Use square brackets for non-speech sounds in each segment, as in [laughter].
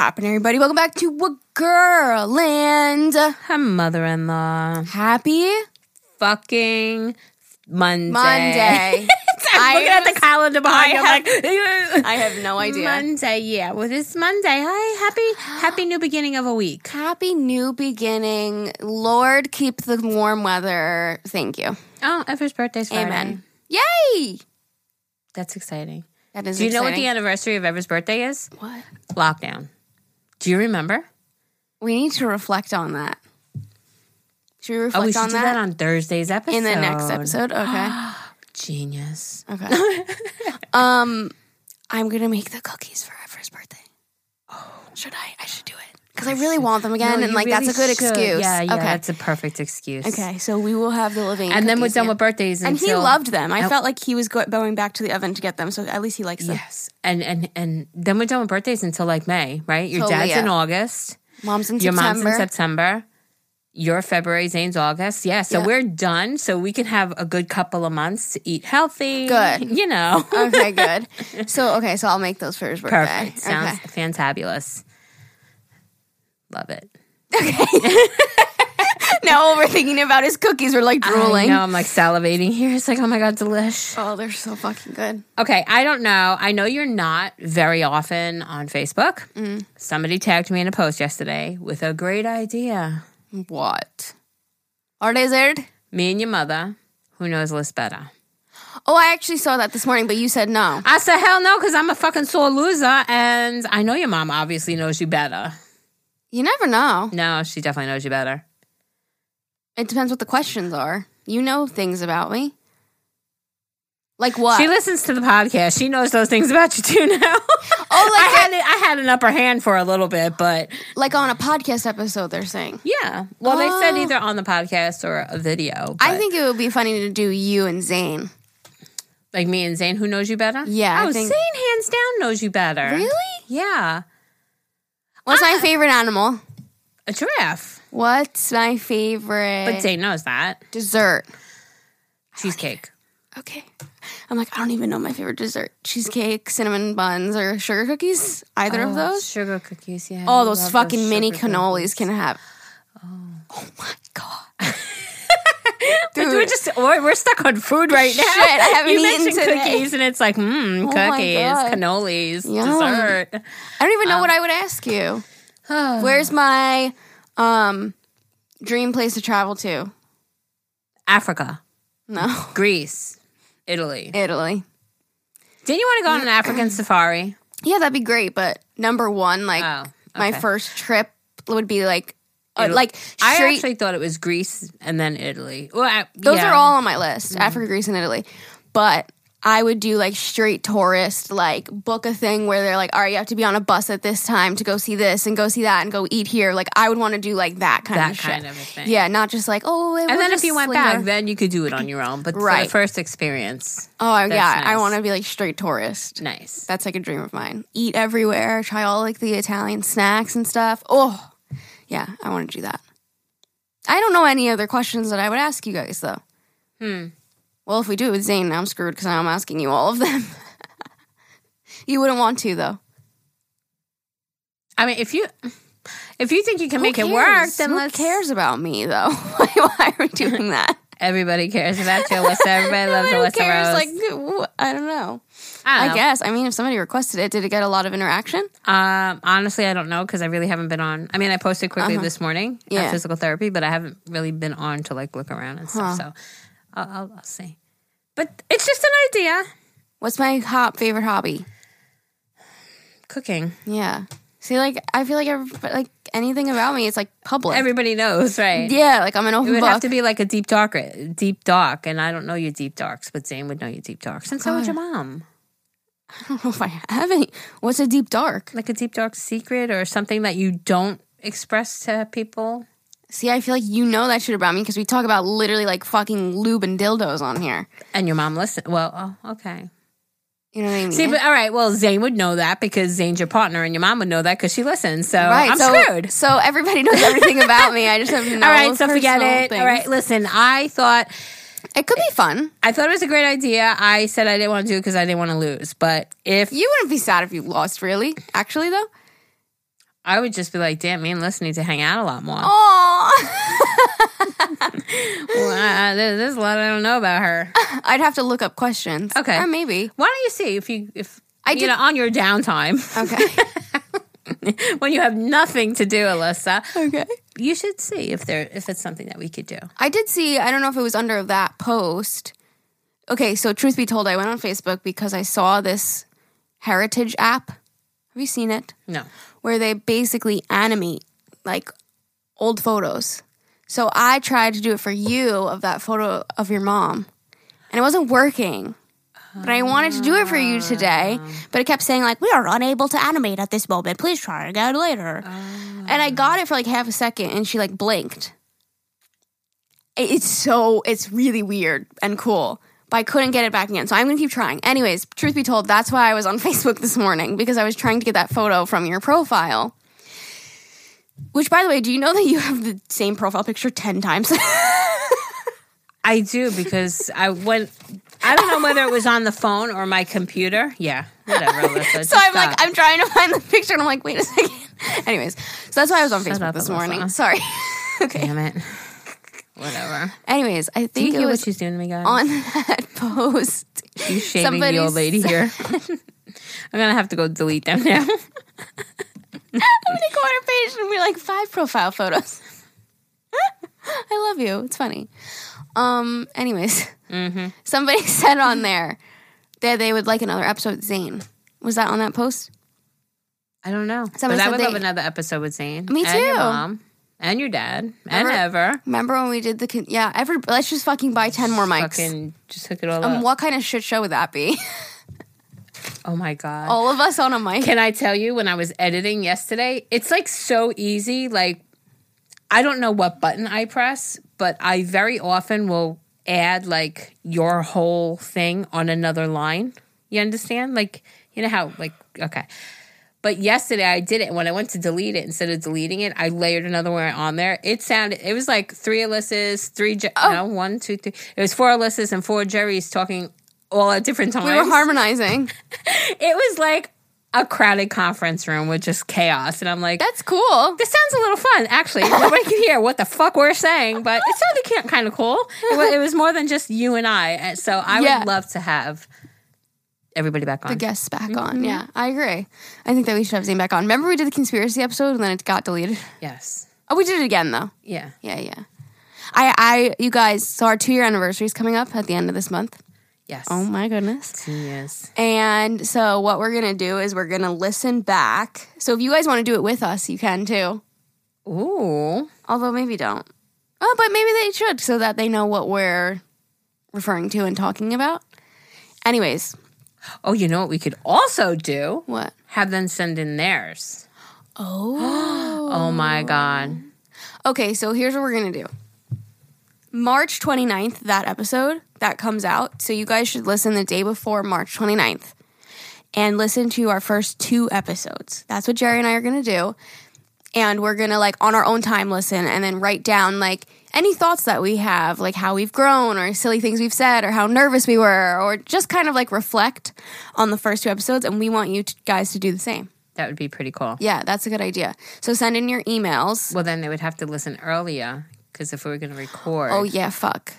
poppin', everybody? Welcome back to A Girl and. Her mother-in-law. Happy Fucking Monday. Monday. [laughs] I'm looking at the calendar behind. I I'm like, [laughs] I have no idea. Monday. Yeah, well, it's Monday. Hi, happy, happy new beginning of a week. Happy new beginning. Lord, keep the warm weather. Thank you. Oh, Ever's birthday's Friday. Amen. Yay! That's exciting. That is Do you know what the anniversary of Ever's birthday is? What? Lockdown. Do you remember? We need to reflect on that. Should we Oh, reflect we should on do that, that on Thursday's episode. in the next episode? Okay. [gasps] Genius. Okay. [laughs] um, I'm gonna make the cookies for Ever's birthday. Oh, should I? I should do it because I really want them again, No, and like really that's a good should. excuse. Yeah, yeah, Okay. that's a perfect excuse. Okay, so we will have the living, And then we're done yeah. with birthdays And he loved them. I felt like he was go- going back to the oven to get them, so at least he likes them. Yes, and and and then we're done with birthdays until like May, right? Your Totally, dad's in. August. Mom's in September, Your September. mom's in September. Your February, Zane's August. Yeah, so Yeah. we're done. So we can have a good couple of months to eat healthy. Good. You know. okay, good. [laughs] So okay, so I'll make those for his birthday. Perfect. Sounds Okay. fantabulous. Love it. Okay. [laughs] now all we're thinking about his cookies. We're like drooling. know. I'm like salivating here. It's like, oh my God, delish. Oh, they're so fucking good. Okay, I don't know. I know you're not very often on Facebook. Mm. Somebody tagged me in a post yesterday with a great idea. What? Is it? Me and your mother, who knows list better? Oh, I actually saw that this morning, but you said no. I said, hell no, because I'm a fucking sore loser. And I know your mom obviously knows you better. You never know. No, she definitely knows you better. It depends what the questions are. You know things about me. Like what? She listens to the podcast. She knows those things about you too now. [laughs] oh, like I had it, I had an upper hand for a little bit, but like on a podcast episode, they're saying. yeah. Well, they said Oh. either on the podcast or a video. I think it would be funny to do you and Zane. like me and Zane, who knows you better? Yeah, I Oh, think- Zane hands down knows you better. Really? Yeah. What's Ah. my favorite animal? A giraffe. What's my favorite But Zane knows that. dessert? Cheesecake. Okay. I'm like, I don't even know my favorite dessert. Cheesecake, cinnamon buns, or sugar cookies. Either of Oh, those. Sugar cookies, yeah. Oh, those fucking mini cannolis can have. Oh. my god. [laughs] [laughs] Dude, we're just we're, stuck on food right now. Shit, I haven't you eaten mentioned today. cookies, and it's like, mmm, Oh cookies, cannolis, Yum. dessert. I don't even know what I would ask you. [sighs] Where's my um dream place to travel to? Africa, No. [laughs] Greece, Italy. Italy. Didn't you want to go on an African [clears throat] safari? Yeah, that'd be great, but number one, like Oh, my first trip would be like uh, like I actually thought it was Greece and then Italy. Well, I, Those yeah. Mm. are all on my list Africa, Greece, and Italy. But I would do like straight tourist, like book a thing where they're like, all right, you have to be on a bus at this time to go see this and go see that and go eat here. Like, I would want to do like that kind that of kind shit. of thing. Yeah, not just like, oh, wait, And we'll then if you went back, then you could do it on your own. But Right. the first experience, oh, yeah, I want to be like straight tourist. nice. That's like a dream of mine. Eat everywhere, try all like the Italian snacks and stuff. Oh, yeah, I want to do that. I don't know any other questions that I would ask you guys though. Hmm. Well, if we do it with Zane, I'm screwed because I'm asking you all of them. [laughs] you wouldn't want to though. I mean, if you if you think you can Who make it work, then Who let's. cares about me though? [laughs] why, are we doing that? [laughs] Everybody cares about you, Alyssa. Everybody loves Who Alyssa cares? Rose. Like, I don't know. I, I guess. I mean, if somebody requested it, did it get a lot of interaction? Um, honestly, I don't know because I really haven't been on. I mean, I posted quickly Uh-huh. this morning Yeah. at physical therapy, but I haven't really been on to like look around and stuff. So I'll, I'll, I'll see. But it's just an idea. What's my hop favorite hobby? Cooking. Yeah. See, like I feel like every, like anything about me, it's like public. Everybody knows, right? yeah, like I'm an It open would book. have to be like a deep dark, deep dark, and I don't know your deep darks, but Zane would know your deep darks, and so would your mom. I don't know if I have any. What's a deep dark? Like a deep dark secret or something that you don't express to people. See, I feel like you know that shit about me because we talk about literally like fucking lube and dildos on here. And your mom listen. Well, oh, okay. You know what I mean? See, but all right. Well, Zane would know that because Zane's your partner, and your mom would know that because she listens. So right, I'm so, screwed. So everybody knows everything about me. I just have [laughs] no. all right, so forget it. things. All right, listen. I thought it could be fun. I thought it was a great idea. I said I didn't want to do it because I didn't want to lose. But if You wouldn't be sad if you lost, really. Actually, though, I would just be like, damn, me and Liz need to hang out a lot more. Oh, [laughs] Well, I- I- there- there's a lot I don't know about her. [laughs] I'd have to look up questions. Okay. or maybe. Why don't you see if you if I you did- know on your downtime Okay. [laughs] when you have nothing to do, Alyssa, okay. You should see if there if it's something that we could do. I did see, I don't know if it was under that post. Okay, so truth be told, I went on Facebook because I saw this heritage app. Have you seen it? No. Where they basically animate like old photos. So I tried to do it for you of that photo of your mom, and it wasn't working. But I wanted to do it for you today, but it kept saying like we are unable to animate at this moment. Please try again later. Ah. And I got it for like half a second, and she like blinked. It- It's so it's really weird and cool, but I couldn't get it back again. So I'm gonna keep trying. Anyways, truth be told, that's why I was on [laughs] Facebook this morning because I was trying to get that photo from your profile. Which, by the way, do you know that you have the same profile picture ten times? [laughs] I do because I went. I don't know whether it was on the phone or my computer. Yeah, whatever. Alyssa, [laughs] so I'm like. I'm trying to find the picture, and I'm like, wait a second. [laughs] Anyways, so that's why I was on Facebook up, this Alyssa. morning. Sorry. [laughs] okay. Damn it. Whatever. Anyways, I Do you think it hear what she's doing to me, guys? on that post. She's shaving somebody the old lady here. I'm gonna have to go delete them now. I'm gonna go on her page and be like five profile photos. I love you. It's funny. Um. Anyways, Mm-hmm. [laughs] somebody [laughs] said on there that they would like another episode with Zane. Was that on that post? I don't know. Somebody but I would they- love another episode with Zane. Me too. And your mom. And your dad. And Remember- Ever. Remember when we did the con- yeah? Every let's just fucking buy ten more mics. Fucking just hook it all um, up. what kind of shit show would that be? [laughs] oh my god. All of us on a mic. Can I tell you when I was editing yesterday? It's like so easy. Like I don't know what button I press, but I very often will add like your whole thing on another line. You understand? Like you know how like okay. But yesterday I did it. When I went to delete it, instead of deleting it, I layered another one on there. It sounded. It was like three Alyssa's, three. Je- Oh. No, one, two, three. It was four Alyssa's and four Jerry's talking all at different times. we were harmonizing. [laughs] It was like a crowded conference room with just chaos. And I'm like, That's cool. this sounds a little fun, actually. Nobody can hear what the fuck we're saying, but it sounded kind of cool. It was, it was more than just you and I. So I Yeah. would love to have everybody back on. The guests back Mm-hmm. on. Yeah, I agree. I think that we should have Zane back on. Remember we did the conspiracy episode and then it got deleted. yes. Oh, we did it again though. Yeah. Yeah, yeah. I, I, you guys. So our two year anniversary is coming up at the end of this month. Yes. Oh my goodness. Yes. And so what we're gonna do is we're gonna listen back. So if you guys want to do it with us, you can too. Ooh. Although maybe don't. Oh, but maybe they should so that they know what we're referring to and talking about. Anyways, Oh, you know what we could also do? what? Have them send in theirs. Oh. [gasps] Oh my God. Okay, so here's what we're going to do. March 29th, that episode that comes out. So you guys should listen the day before March 29th and listen to our first two episodes. That's what Jerry and I are going to do. And we're going to like on our own time listen and then write down like any thoughts that we have, like how we've grown or silly things we've said or how nervous we were or just kind of like reflect on the first two episodes and we want you t- guys to do the same. That would be pretty cool. Yeah, that's a good idea. So send in your emails. Well, then they would have to listen earlier because if we were going to oh, record. Oh yeah, fuck.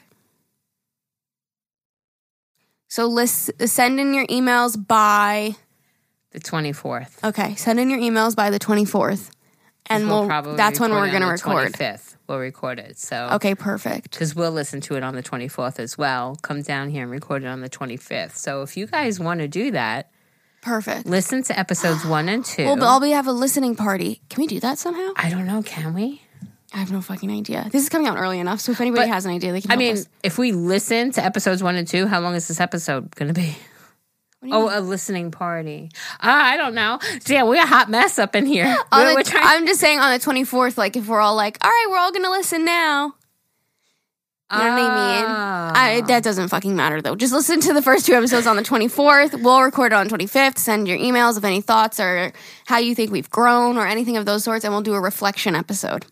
So list, send in your emails by The 24th. okay. Send in your emails by the twenty fourth, and we'll, that's when we're on the record. 25th. We'll record it. So Okay, perfect. because we'll listen to it on the 24th as well. Come down here and record it on the 25th. So if you guys want to do that, Perfect. listen to episodes one and [gasps] two. Well, but I'll be have a listening party. Can we do that somehow? I don't know. Can we? I have no fucking idea. This is coming out early enough, so if anybody But, has an idea, they can. I help mean, us. if we listen to episodes one and two, how long is this episode going to be? What do you Oh, mean? a listening party. Ah, I don't know. Damn, we're a hot mess up in here. On We're, the- we're trying. I'm just saying on the twenty fourth, like if we're all like, all right, we're all gonna listen now. You know what I mean? Ah. I, that doesn't fucking matter though. Just listen to the first two episodes on the 24th. We'll record it on 25th. Send your emails of any thoughts or how you think we've grown or anything of those sorts, and we'll do a reflection episode.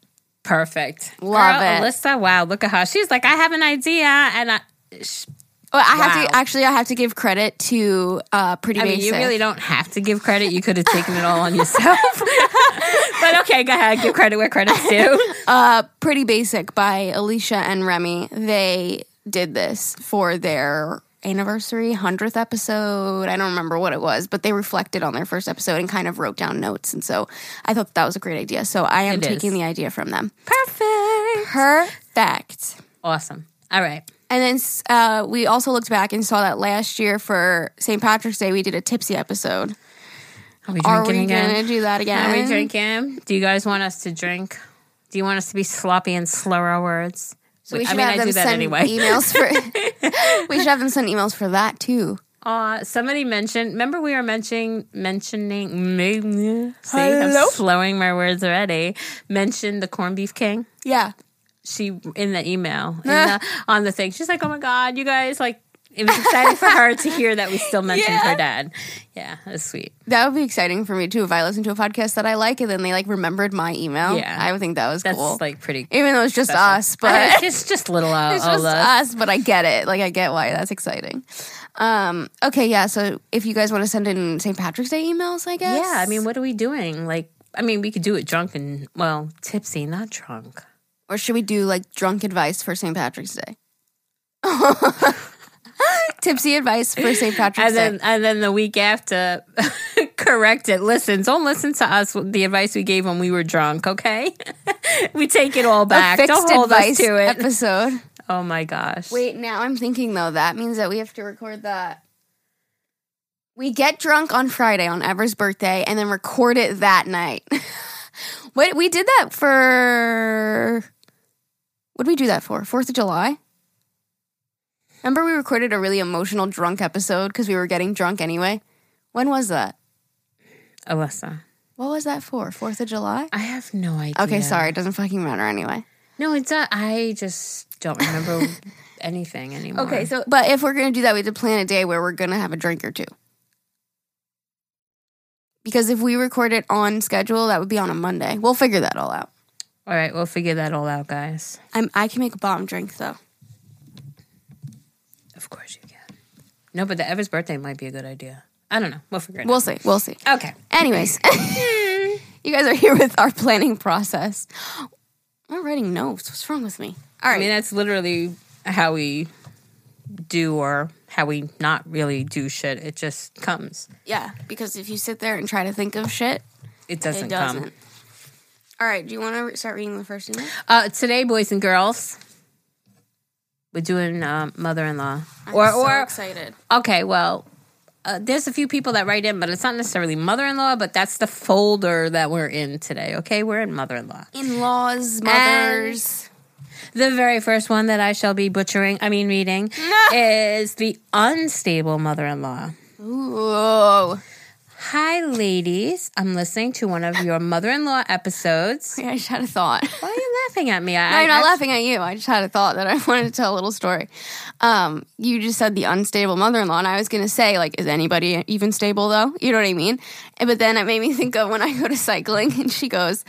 Perfect. Love Girl, it. Alyssa, wow, look at her. She's like, I have an idea. And I, sh- Well, I have Wow. to actually. I have to give credit to uh, Pretty I mean, Basic. you really don't have to give credit. You could have taken it all on [laughs] yourself. [laughs] but okay, go ahead. Give credit where credit's due. [laughs] uh, Pretty Basic by Alisha and Remi. They did this for their anniversary 100th episode. I don't remember what it was, but they reflected on their first episode and kind of wrote down notes. And so I thought that was a great idea. So I am taking the idea from them. Perfect. Perfect. Awesome. All right. And then uh, we also looked back and saw that last year for St. Patrick's Day, we did a tipsy episode. Are we Are we again? going to do that again? Are we drinking? Do you guys want us to drink? Do you want us to be sloppy and slur our words? So we I should mean, have I them do that send anyway. emails for. [laughs] [laughs] we should have them send emails for that too. Uh, somebody mentioned. Remember, we were mentioning mentioning. See, Hello? I'm slowing my words already. Mentioned the corned beef king. Yeah. She in the email in [laughs] the, on the thing. She's like, "Oh my god, you guys like." It was exciting for her to hear that we still [laughs] mentioned Yeah. her dad. Yeah, that's sweet. That would be exciting for me too if I listened to a podcast that I like and then they like remembered my email. Yeah. I would think that was That's cool. like pretty. Even though it's just special. us, but [laughs] Uh, just just little. Uh, [laughs] it's just all us. us. But I get it. Like I get why that's exciting. Um, okay, yeah. So if you guys want to send in St. Patrick's Day emails, I guess. Yeah, I mean, what are we doing? Like, I mean, we could do it drunk and well, tipsy, not drunk. or should we do like drunk advice for St. Patrick's Day? [laughs] Tipsy advice for St. Patrick's And then Day. and then the week after, [laughs] correct it. Listen, don't listen to us. The advice we gave when we were drunk. Okay, [laughs] we take it all back. Don't hold advice us to it. episode. Oh my gosh. Wait, now I'm thinking though that means that we have to record that. We get drunk on Friday on Ever's birthday and then record it that night. what we did that for? What did we do that for? Fourth of July. Remember we recorded a really emotional drunk episode because we were getting drunk anyway. When was that? Alyssa, What was that for? Fourth of July. I have no idea. Okay, sorry, it doesn't fucking matter anyway. No, it's not. I just don't remember [laughs] anything anymore. Okay, so but if we're gonna do that, we have to plan a day where we're gonna have a drink or two. Because if we record it on schedule, that would be on a Monday. We'll figure that all out. all right, we'll figure that all out, guys. I'm, I can make a bomb drink though. Of course you can. No, but the Ever's birthday might be a good idea. I don't know. We'll figure it We'll see. We'll see. Okay. Anyways, [laughs] [laughs] you guys are here with our planning process. I'm writing notes. What's wrong with me? All right. I mean, that's literally how we do or how we not really do shit. It just comes. yeah, because if you sit there and try to think of shit, It doesn't, it doesn't. come. All right. Do you want to start reading the first email? Uh, today, boys and girls, we're doing um, mother-in-law. I'm or, so or excited. okay, well, uh, there's a few people that write in, but it's not necessarily mother-in-law. But that's the folder that we're in today. Okay, we're in mother-in-law. In-laws, mothers. The very first one that I shall be butchering, I mean reading, is the unstable mother-in-law. Ooh. Hi, ladies. I'm listening to one of your mother-in-law episodes. I just had a thought. Why are you laughing at me? [laughs] I, No, I'm not I- laughing at you. I just had a thought that I [laughs] wanted to tell a little story. Um, you just said the unstable mother-in-law, and I was going to say, like, is anybody even stable though? You know what I mean? And- But then it made me think of when I go to cycling, [laughs] and she goes,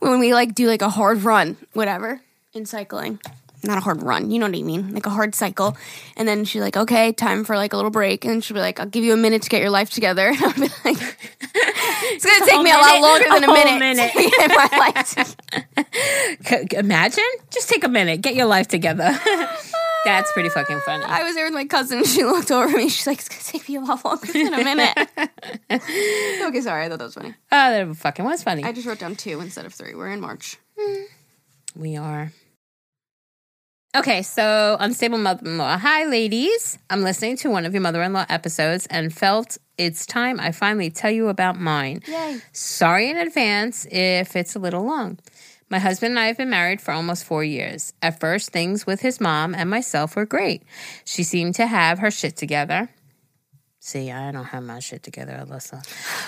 when we like do like a hard run, whatever, in cycling. Not a hard run, you know what I mean? Like a hard cycle. And then she's like, okay, time for like a little break. And she'll be like, I'll give you a minute to get your life together. [laughs] And I'll be like, it's going [laughs] to take me a lot longer than A a, minute, minute. to [laughs] get my life. Imagine? Just take a minute. Get your life together. That's pretty fucking funny. I was there with my cousin. She looked over at me. She's like, "It's gonna take me a lot longer than a minute." okay, sorry. I thought that was funny. Oh, that fucking was funny. I just wrote down two instead of three. We're in March. Hmm. We are. Okay, so unstable mother in law. Hi, ladies. I'm listening to one of your mother in law episodes and felt it's time I finally tell you about mine. Yay! Sorry in advance if it's a little long. My husband and I have been married for almost four years. At first, things with his mom and myself were great. She seemed to have her shit together. See, I don't have my shit together, Alyssa.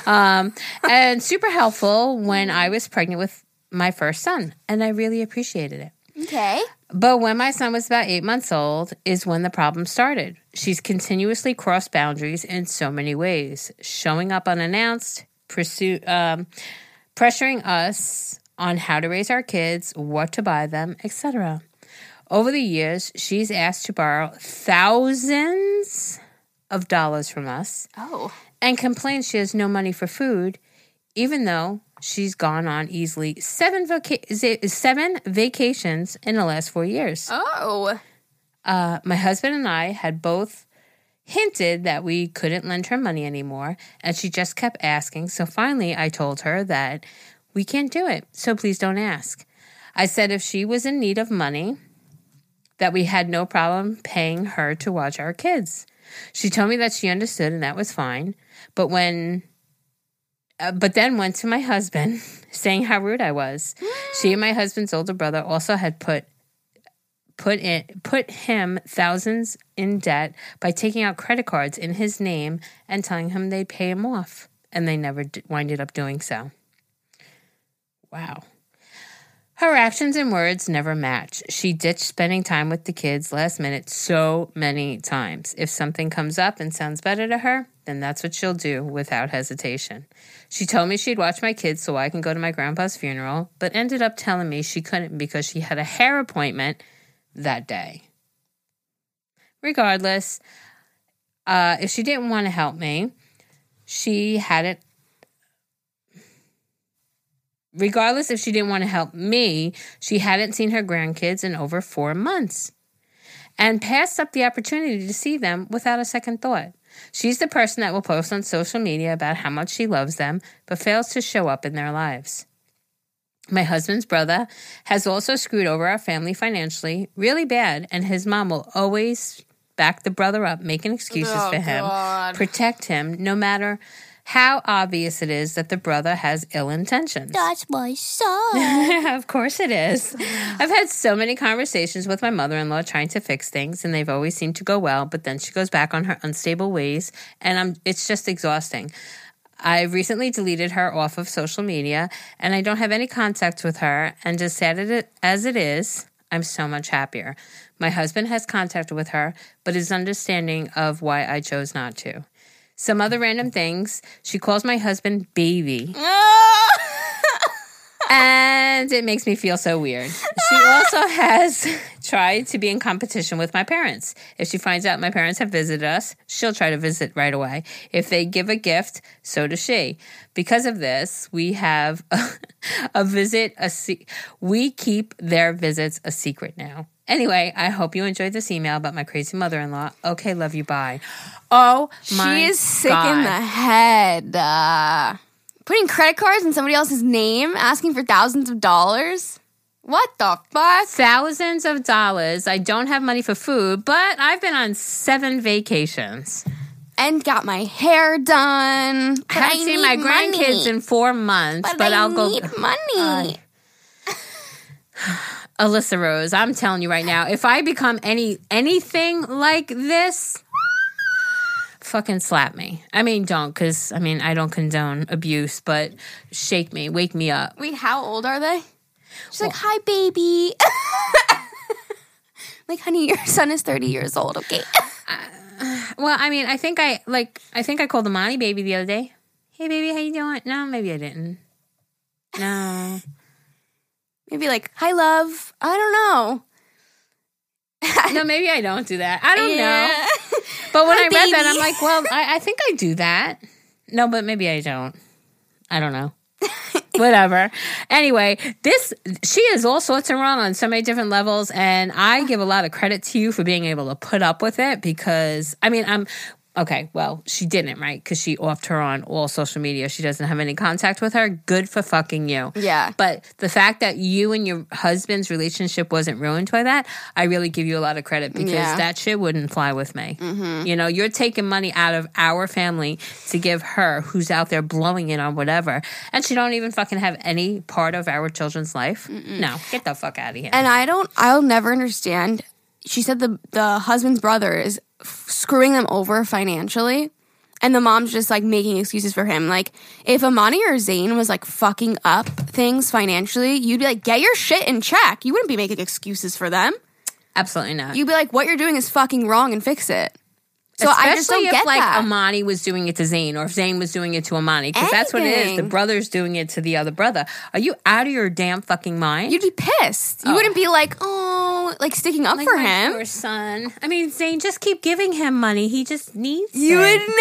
Um, and super helpful when I was pregnant with my first son, and I really appreciated it. Okay. But when my son was about eight months old, is when the problem started. She's continuously crossed boundaries in so many ways, showing up unannounced, pursue, um, pressuring us on how to raise our kids, what to buy them, etc. Over the years, she's asked to borrow thousands of dollars from us Oh. and complains she has no money for food, even though she's gone on easily seven, vaca- seven vacations in the last four years. Oh. Uh, my husband and I had both hinted that we couldn't lend her money anymore, and she just kept asking. So finally, I told her that we can't do it, so please don't ask. I said if she was in need of money, that we had no problem paying her to watch our kids. She told me that she understood and that was fine. But when uh, but then went to my husband [laughs] saying how rude I was. She and my husband's older brother also had put put in put him thousands in debt by taking out credit cards in his name and telling him they'd pay him off, and they never d- winded up doing so. Wow. Her actions and words never match. She ditched spending time with the kids last minute so many times. If something comes up and sounds better to her, then that's what she'll do without hesitation. She told me she'd watch my kids so I can go to my grandpa's funeral, but ended up telling me she couldn't because she had a hair appointment that day. Regardless, uh, if she didn't want to help me, she had it. Regardless, if she didn't want to help me, she hadn't seen her grandkids in over four months and passed up the opportunity to see them without a second thought. She's the person that will post on social media about how much she loves them, but fails to show up in their lives. My husband's brother has also screwed over our family financially really bad, and his mom will always back the brother up, making excuses Oh, for him, God. protect him, no matter how obvious it is that the brother has ill intentions. That's my son. [laughs] of course it is. I've had so many conversations with my mother in law trying to fix things, and they've always seemed to go well, but then she goes back on her unstable ways, and I'm, it's just exhausting. I recently deleted her off of social media, and I don't have any contact with her, and as sad as it- as it is, I'm so much happier. My husband has contact with her, but is understanding of why I chose not to. Some other random things. She calls my husband baby ah! [laughs] and it makes me feel so weird. She also [laughs] has [laughs] tried to be in competition with my parents. If she finds out my parents have visited us, she'll try to visit right away. If they give a gift, so does she. Because of this, we have a, [laughs] a visit a se- we keep their visits a secret now. Anyway, I hope you enjoyed this email about my crazy mother-in-law. Okay, love you. Bye. Oh my she is sick God. in the head. Uh, putting credit cards in somebody else's name, asking for thousands of dollars. What the fuck? thousands of dollars. I don't have money for food, but I've been on seven vacations. And got my hair done. I haven't seen my grandkids money. in four months, But, but, I I'll go. need [sighs] money. [sighs] Alyssa Rose, I'm telling you right now, if I become any anything like this, fucking slap me. I mean, don't, because I mean, I don't condone abuse, but shake me, wake me up. Wait, how old are they? She's like, hi, baby. [laughs] like, honey, your son is 30 years old, okay? [laughs] Uh, well, I mean, I think I like. I think I called the Monty baby the other day. Hey, baby, how you doing? No, maybe I didn't. No. [laughs] Maybe like, hi, love. I don't know. no, maybe I don't do that. I don't know. [laughs] But when Hi, I read that. I'm like, well, I, I think I do that. No, but maybe I don't. I don't know. [laughs] Whatever. Anyway, this she is all sorts of wrong on so many different levels, and I give a lot of credit to you for being able to put up with it because I mean I'm okay. Well, she didn't right because she offed her on all social media. She doesn't have any contact with her. Good for fucking you. Yeah. But the fact that you and your husband's relationship wasn't ruined by that, I really give you a lot of credit because Yeah. that shit wouldn't fly with me. Mm-hmm. You know, you're taking money out of our family to give her, who's out there blowing it on whatever, and she don't even fucking have any part of our children's life. No, get the fuck out of here. And I don't, I'll never understand. She said the the husband's brother is f- screwing them over financially, and the mom's just like making excuses for him. Like if Amani or Zane was like fucking up things financially, you'd be like, get your shit in check. You wouldn't be making excuses for them. Absolutely not. You'd be like, what you're doing is fucking wrong and fix it. So I just don't Especially if get like that. Amani was doing it to Zane, or if Zane was doing it to Amani, because that's what it is. The brother's doing it to the other brother. Are you out of your damn fucking mind? You'd be pissed. You oh. wouldn't be like, oh, like sticking up Like for my him. poor son. I mean, Zane, just keep giving him money. He just needs You it. would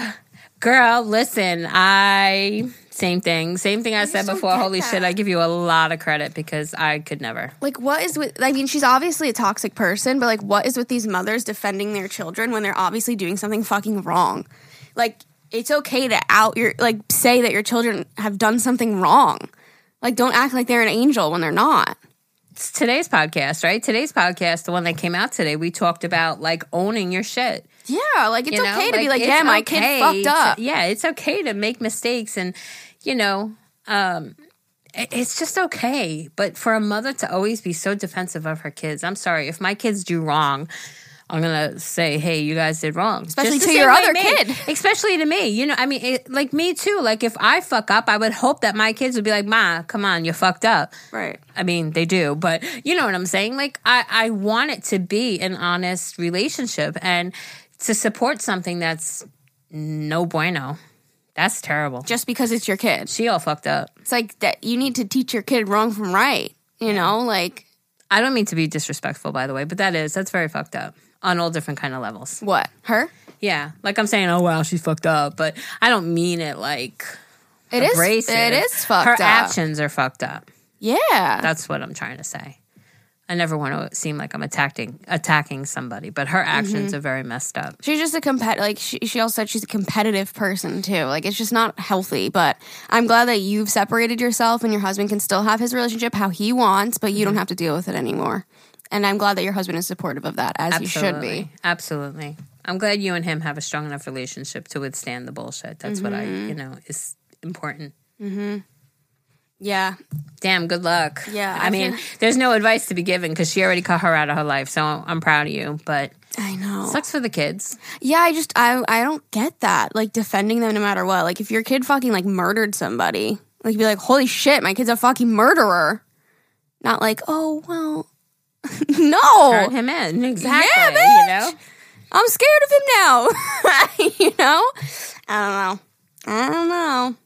never. Girl, listen, I same thing. Same thing I said before. Holy that. shit, I give you a lot of credit because I could never. like, what is with? I mean, she's obviously a toxic person, but like, what is with these mothers defending their children when they're obviously doing something fucking wrong? Like, it's okay to out your like say that your children have done something wrong. Like, don't act like they're an angel when they're not. It's today's podcast, right? Today's podcast, the one that came out today, we talked about like owning your shit. Yeah, like it's you know? okay to be like, yeah, my okay kid fucked to- up. yeah, it's okay to make mistakes and, you know, um, it's just okay. But for a mother to always be so defensive of her kids, I'm sorry. If my kids do wrong, I'm gonna say, "Hey, you guys did wrong," Especially to your other me. kid. especially to me. You know, I mean, it, like me too. Like if I fuck up, I would hope that my kids would be like, "Ma, come on, you fucked up." Right. I mean, they do, but you know what I'm saying? Like, I, I want it to be an honest relationship and to support something that's no bueno. That's terrible. Just because it's your kid. She all fucked up. It's like that you need to teach your kid wrong from right. You know, like I don't mean to be disrespectful, by the way, but that is, that's very fucked up on all different kind of levels. what? Her? Yeah. Like I'm saying, oh, wow, she's fucked up, but I don't mean it like It is. abrasive. It is fucked Her up. actions are fucked up. Yeah. That's what I'm trying to say. I never want to seem like I'm attacking attacking somebody, but her actions Mm-hmm. are very messed up. She's just a compet. Like she, she also said, she's a competitive person too. Like it's just not healthy. But I'm glad that you've separated yourself, and your husband can still have his relationship how he wants, but Mm-hmm. you don't have to deal with it anymore. And I'm glad that your husband is supportive of that, as you should be. Absolutely. I'm glad you and him have a strong enough relationship to withstand the bullshit. That's what I, Mm-hmm. you know, is important. Yeah, Damn, good luck. Yeah, I, I mean, feel- there's no advice to be given because she already cut her out of her life. So I'm proud of you, but I know. sucks for the kids. Yeah, I just I I don't get that. Like defending them no matter what. Like if your kid fucking like murdered somebody, like be like, holy shit, my kid's a fucking murderer. Not like, oh well, [laughs] no. Turn him in. Exactly. Yeah, you bitch. know? I'm scared of him now. [laughs] you know? I don't know. I don't know.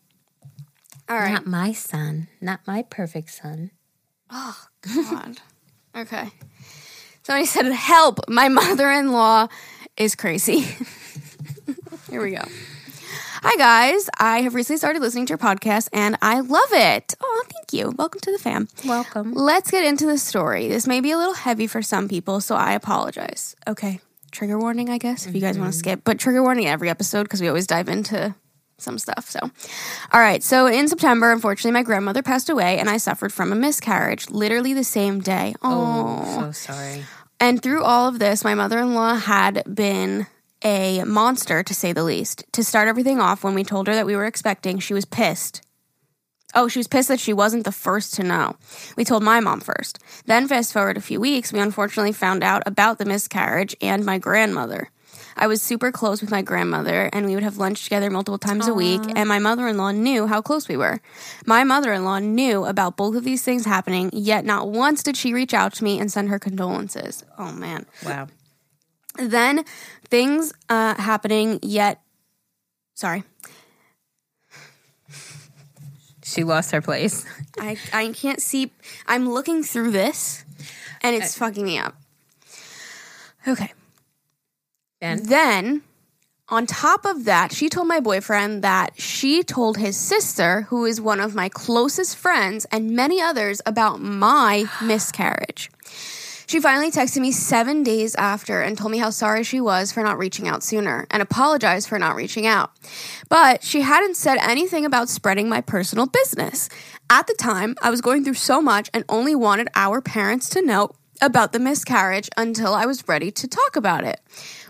All right. Not my son. Not my perfect son. Oh, God. [laughs] Okay. Somebody said, help. My mother in law is crazy. [laughs] Here we go. Hi, guys. I have recently started listening to your podcast and I love it. Oh, thank you. Welcome to the fam. Welcome. Let's get into the story. This may be a little heavy for some people, so I apologize. Okay. Trigger warning, I guess, if you guys want to mm-hmm. skip, but trigger warning every episode because we always dive into some stuff. So, all right. So, in September, unfortunately, my grandmother passed away and I suffered from a miscarriage literally the same day. Oh, Oh. so sorry. And through all of this, my mother in law had been a monster, to say the least. To start everything off, when we told her that we were expecting, she was pissed. Oh, she was pissed that she wasn't the first to know. We told my mom first. Then, fast forward a few weeks, we unfortunately found out about the miscarriage and my grandmother. I was super close with my grandmother, and we would have lunch together multiple times a week, and my mother in law knew how close we were. My mother in law knew about both of these things happening, yet not once did she reach out to me and send her condolences. Oh, man Wow. then things uh, happening yet sorry She lost her place. [laughs] I, I can't see i'm looking through this and it's fucking me up okay Ben? then on top of that she told my boyfriend that she told his sister who is one of my closest friends and many others about my [gasps] miscarriage She finally texted me seven days after and told me how sorry she was for not reaching out sooner and apologized for not reaching out. But she hadn't said anything about spreading my personal business. At the time, I was going through so much and only wanted our parents to know about the miscarriage until I was ready to talk about it,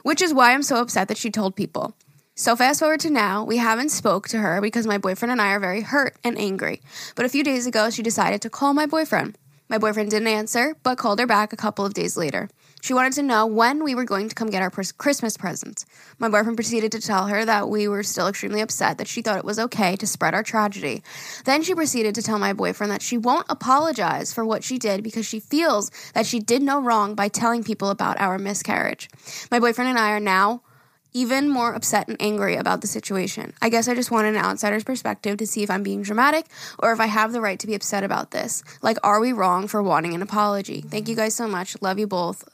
which is why I'm so upset that she told people. So fast forward to now, we haven't spoke to her because my boyfriend and I are very hurt and angry. But a few days ago, she decided to call my boyfriend. My boyfriend didn't answer, but called her back a couple of days later. She wanted to know when we were going to come get our Christmas presents. My boyfriend proceeded to tell her that we were still extremely upset that she thought it was okay to spread our tragedy. Then she proceeded to tell my boyfriend that she won't apologize for what she did because she feels that she did no wrong by telling people about our miscarriage. My boyfriend and I are now even more upset and angry about the situation. I guess I just want an outsider's perspective to see if I'm being dramatic or if I have the right to be upset about this. Like, are we wrong for wanting an apology? Thank you guys so much. Love you both.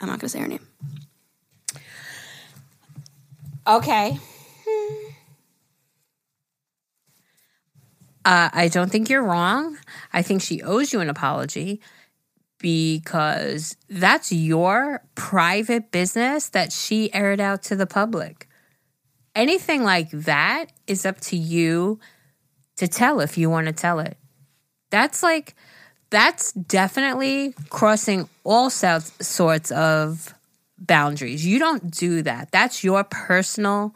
I'm not going to say her name. Okay. Uh, I don't think you're wrong. I think she owes you an apology because that's your private business that she aired out to the public. Anything like that is up to you to tell if you want to tell it. That's like, that's definitely crossing all sorts of boundaries. You don't do that. That's your personal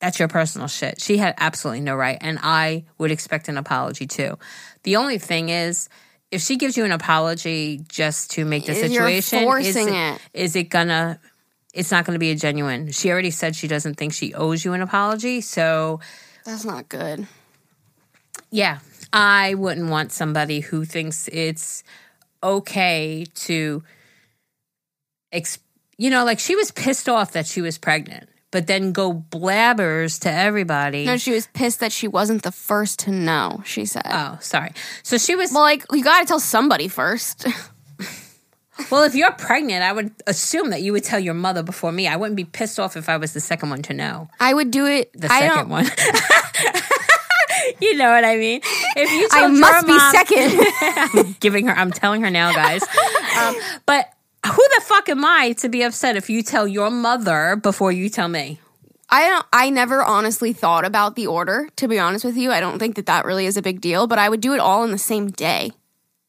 that's your personal shit. She had absolutely no right and I would expect an apology too. The only thing is if she gives you an apology just to make the situation You're forcing is, it. is it gonna it's not going to be a genuine. She already said she doesn't think she owes you an apology, so That's not good. yeah, I wouldn't want somebody who thinks it's okay to, ex- you know, like she was pissed off that she was pregnant, but then go blabbers to everybody. No, she was pissed that she wasn't the first to know, she said. oh, sorry. So she was. well, like, you got to tell somebody first. [laughs] Well, if you're pregnant, I would assume that you would tell your mother before me. I wouldn't be pissed off if I was the second one to know. I would do it. The I second one. [laughs] [laughs] you know what I mean? If you I must your be second. [laughs] I'm giving her. I'm telling her now, guys. Um, but who the fuck am I to be upset if you tell your mother before you tell me? I don't. I never honestly thought about the order. To be honest with you, I don't think that that really is a big deal. But I would do it all in the same day.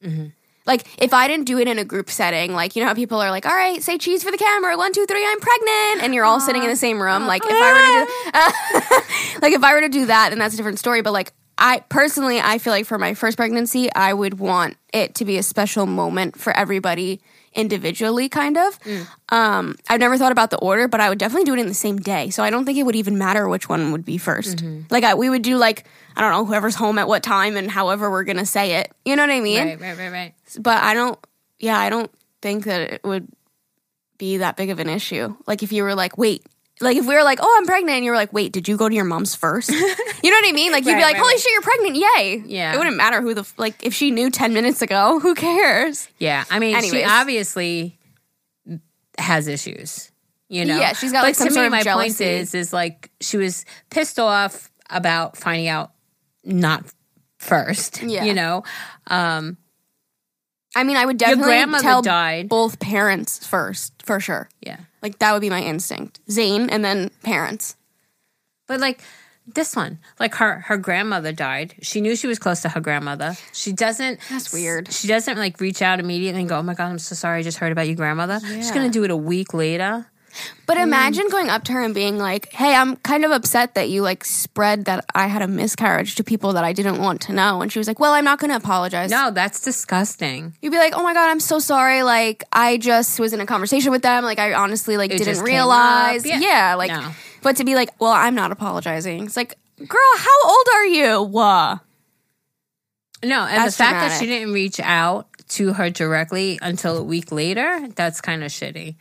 Mm-hmm. Like if I didn't do it in a group setting, like you know how people are like, "All right, say cheese for the camera, one, two, three, I'm pregnant," and you're all sitting in the same room. Like if I were to do, [laughs] like if I were to do that, then that's a different story. But like I personally, I feel like for my first pregnancy, I would want it to be a special moment for everybody individually, kind of. Um, I've never thought about the order, but I would definitely do it in the same day. So I don't think it would even matter which one would be 1st Like I, we would do like I don't know whoever's home at what time and however we're gonna say it. You know what I mean? Right, right, right, right. But I don't. Yeah, I don't think that it would be that big of an issue. Like if you were like, wait. Like if we were like, oh, I'm pregnant, and you were like, wait, did you go to your mom's first? [laughs] you know what I mean? Like you'd Right, be like, holy right. shit, you're pregnant, yay! Yeah. it wouldn't matter who the like if she knew ten minutes ago, [laughs] who cares? Yeah, I mean, she obviously has issues. You know, Yeah, she's got, But like, some to me, of my jealousy. point is, is like she was pissed off about finding out not first. Yeah. you know, um, I mean, I would definitely tell died. both parents first for sure. yeah. Like that would be my instinct. Zane and then parents. But like this one, like her her grandmother died. She knew she was close to her grandmother. She doesn't. That's weird. She doesn't like reach out immediately and go, "Oh my god, I'm so sorry. I just heard about your grandmother." She's gonna do it a week later. But mm. imagine going up to her and being like, "Hey, I'm kind of upset that you like spread that I had a miscarriage to people that I didn't want to know." And she was like, "Well, I'm not going to apologize." No, that's disgusting. You'd be like, "Oh my god, I'm so sorry. Like, I just was in a conversation with them. Like, I honestly like It didn't just came realize." up. Yeah. Yeah. like, No. but to be like, "Well, I'm not apologizing." It's like, "Girl, how old are you?" Wah. No, and That's the fact that dramatic. she didn't reach out to her directly until a week later, that's kind of shitty.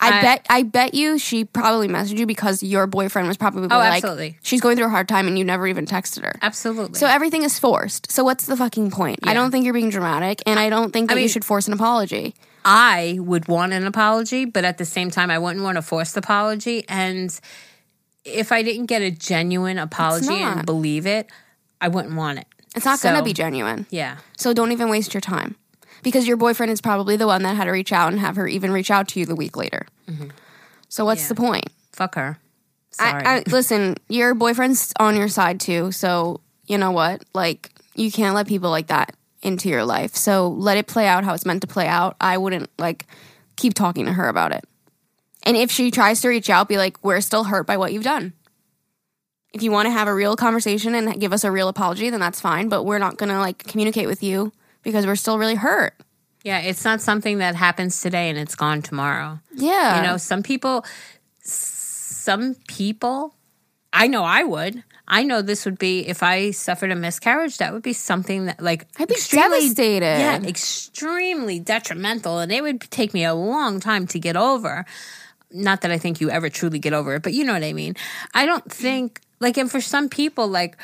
I, I- bet I bet you she probably messaged you because your boyfriend was probably Oh, like absolutely. she's going through a hard time and you never even texted her. Absolutely. So everything is forced. So what's the fucking point? I don't think you're being dramatic and I don't think that you mean- should force an apology. I would want an apology, but at the same time, I wouldn't want a forced apology. And if I didn't get a genuine apology and believe it, I wouldn't want it. It's not going to be genuine. Yeah. So don't even waste your time. Because your boyfriend is probably the one that had to reach out and have her even reach out to you the week later. Mm-hmm. So what's Yeah. the point? Fuck her. Sorry. I, I, listen, your boyfriend's on your side too. So you know what? Like you can't let people like that into your life. So let it play out how it's meant to play out. I wouldn't like keep talking to her about it. And if she tries to reach out, be like, "We're still hurt by what you've done." If you want to have a real conversation and give us a real apology, then that's fine. But we're not gonna like communicate with you because we're still really hurt. yeah, it's not something that happens today and it's gone tomorrow. Yeah, You know, some people, some people, I know I would. I know this would be if I suffered a miscarriage. That would be something that, like, I'd be devastated. Yeah, extremely detrimental, and it would take me a long time to get over. not that I think you ever truly get over it, but you know what I mean. I don't think like, and for some people, like,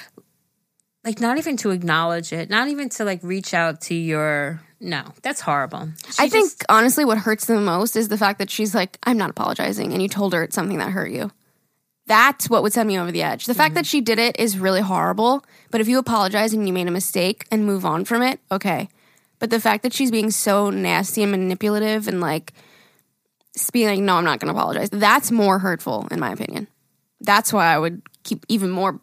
like not even to acknowledge it, not even to like reach out to your no, that's horrible. She I think just- honestly, what hurts the most is the fact that she's like, "I'm not apologizing," and you told her it's something that hurt you. That's what would send me over the edge. The fact mm-hmm. that she did it is really horrible. But if you apologize and you made a mistake and move on from it, okay. But the fact that she's being so nasty and manipulative and like being like, "No, I'm not going to apologize," that's more hurtful, in my opinion. That's why I would keep even more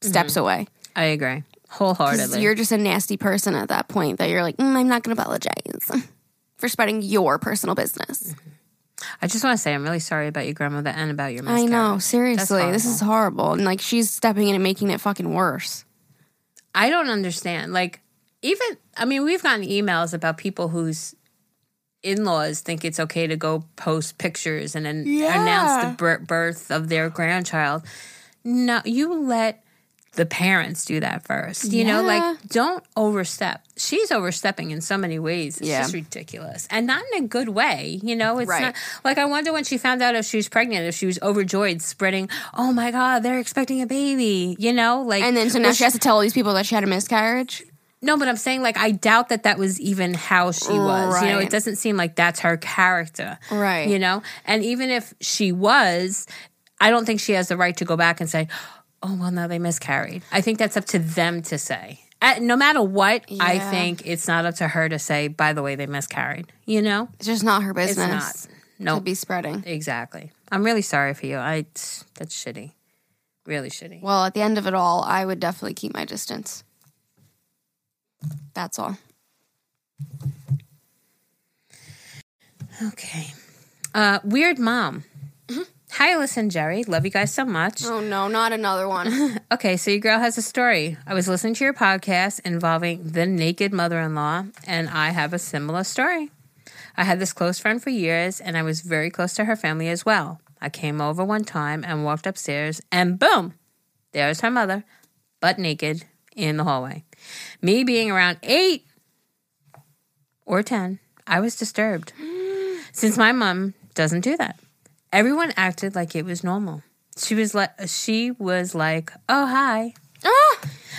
steps mm-hmm. away. I agree wholeheartedly. You're just a nasty person at that point that you're like, mm, I'm not going to apologize [laughs] for spreading your personal business. I just want to say I'm really sorry about your grandmother and about your I miscarriage. know, seriously. This is horrible. And like she's stepping in and making it fucking worse. I don't understand. Like, even, I mean, we've gotten emails about people whose in laws think it's okay to go post pictures and then announce the birth of their grandchild. No, you let the parents do that first. You know, like, don't overstep. She's overstepping in so many ways. It's Yeah. just ridiculous. And not in a good way. You know, it's Right. not like I wonder when she found out if she was pregnant, if she was overjoyed, spreading, oh my God, they're expecting a baby. You know, like, And then so now was she has to tell all these people that she had a miscarriage. no, but I'm saying like I doubt that that was even how she was. You know, it doesn't seem like that's her character. Right. You know, and even if she was, I don't think she has the right to go back and say, "Oh, well, no, they miscarried." I think that's up to them to say. Uh, no matter what, I think it's not up to her to say. By the way, they miscarried. You know, It's just not her it's business not. to No, be spreading. exactly. I'm really sorry for you. I that's shitty. Really shitty. Well, at the end of it all, I would definitely keep my distance. That's all. Okay. Uh, weird mom. Hi, Alisha and Jerry. Love you guys so much. Oh no, not another one. [laughs] Okay, so your girl has a story. I was listening to your podcast involving the naked mother in law, and I have a similar story. I had this close friend for years, and I was very close to her family as well. I came over one time and walked upstairs, and boom, there's her mother, butt naked, in the hallway. Me being around eight or 10, I was disturbed. [gasps] Since my mom doesn't do that, everyone acted like it was normal. She was like, she was like, "Oh hi." ah,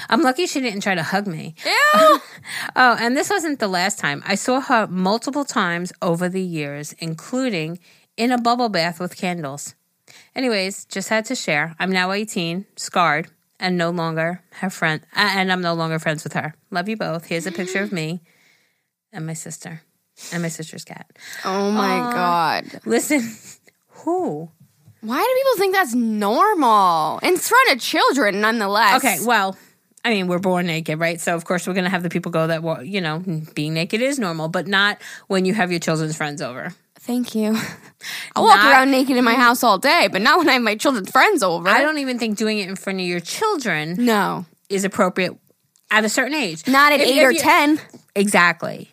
I'm lucky she didn't try to hug me. ew. [laughs] Oh, and this wasn't the last time. I saw her multiple times over the years, including in a bubble bath with candles. Anyways, just had to share. I'm now 18, scarred, and no longer her friend, uh, and I'm no longer friends with her. Love you both. Here's a picture of me and my sister, and my sister's cat. oh my god. Listen, who? Why do people think that's normal? In front of children, nonetheless. Okay, well, I mean, we're born naked, right? So of course we're gonna have the people go that, well, you know, being naked is normal, but not when you have your children's friends over. Thank you. [laughs] I walk Not- around naked in my house all day, but not when I have my children's friends over. I don't even think doing it in front of your children No. is appropriate at a certain age. Not at If- eight if or you- ten. Exactly.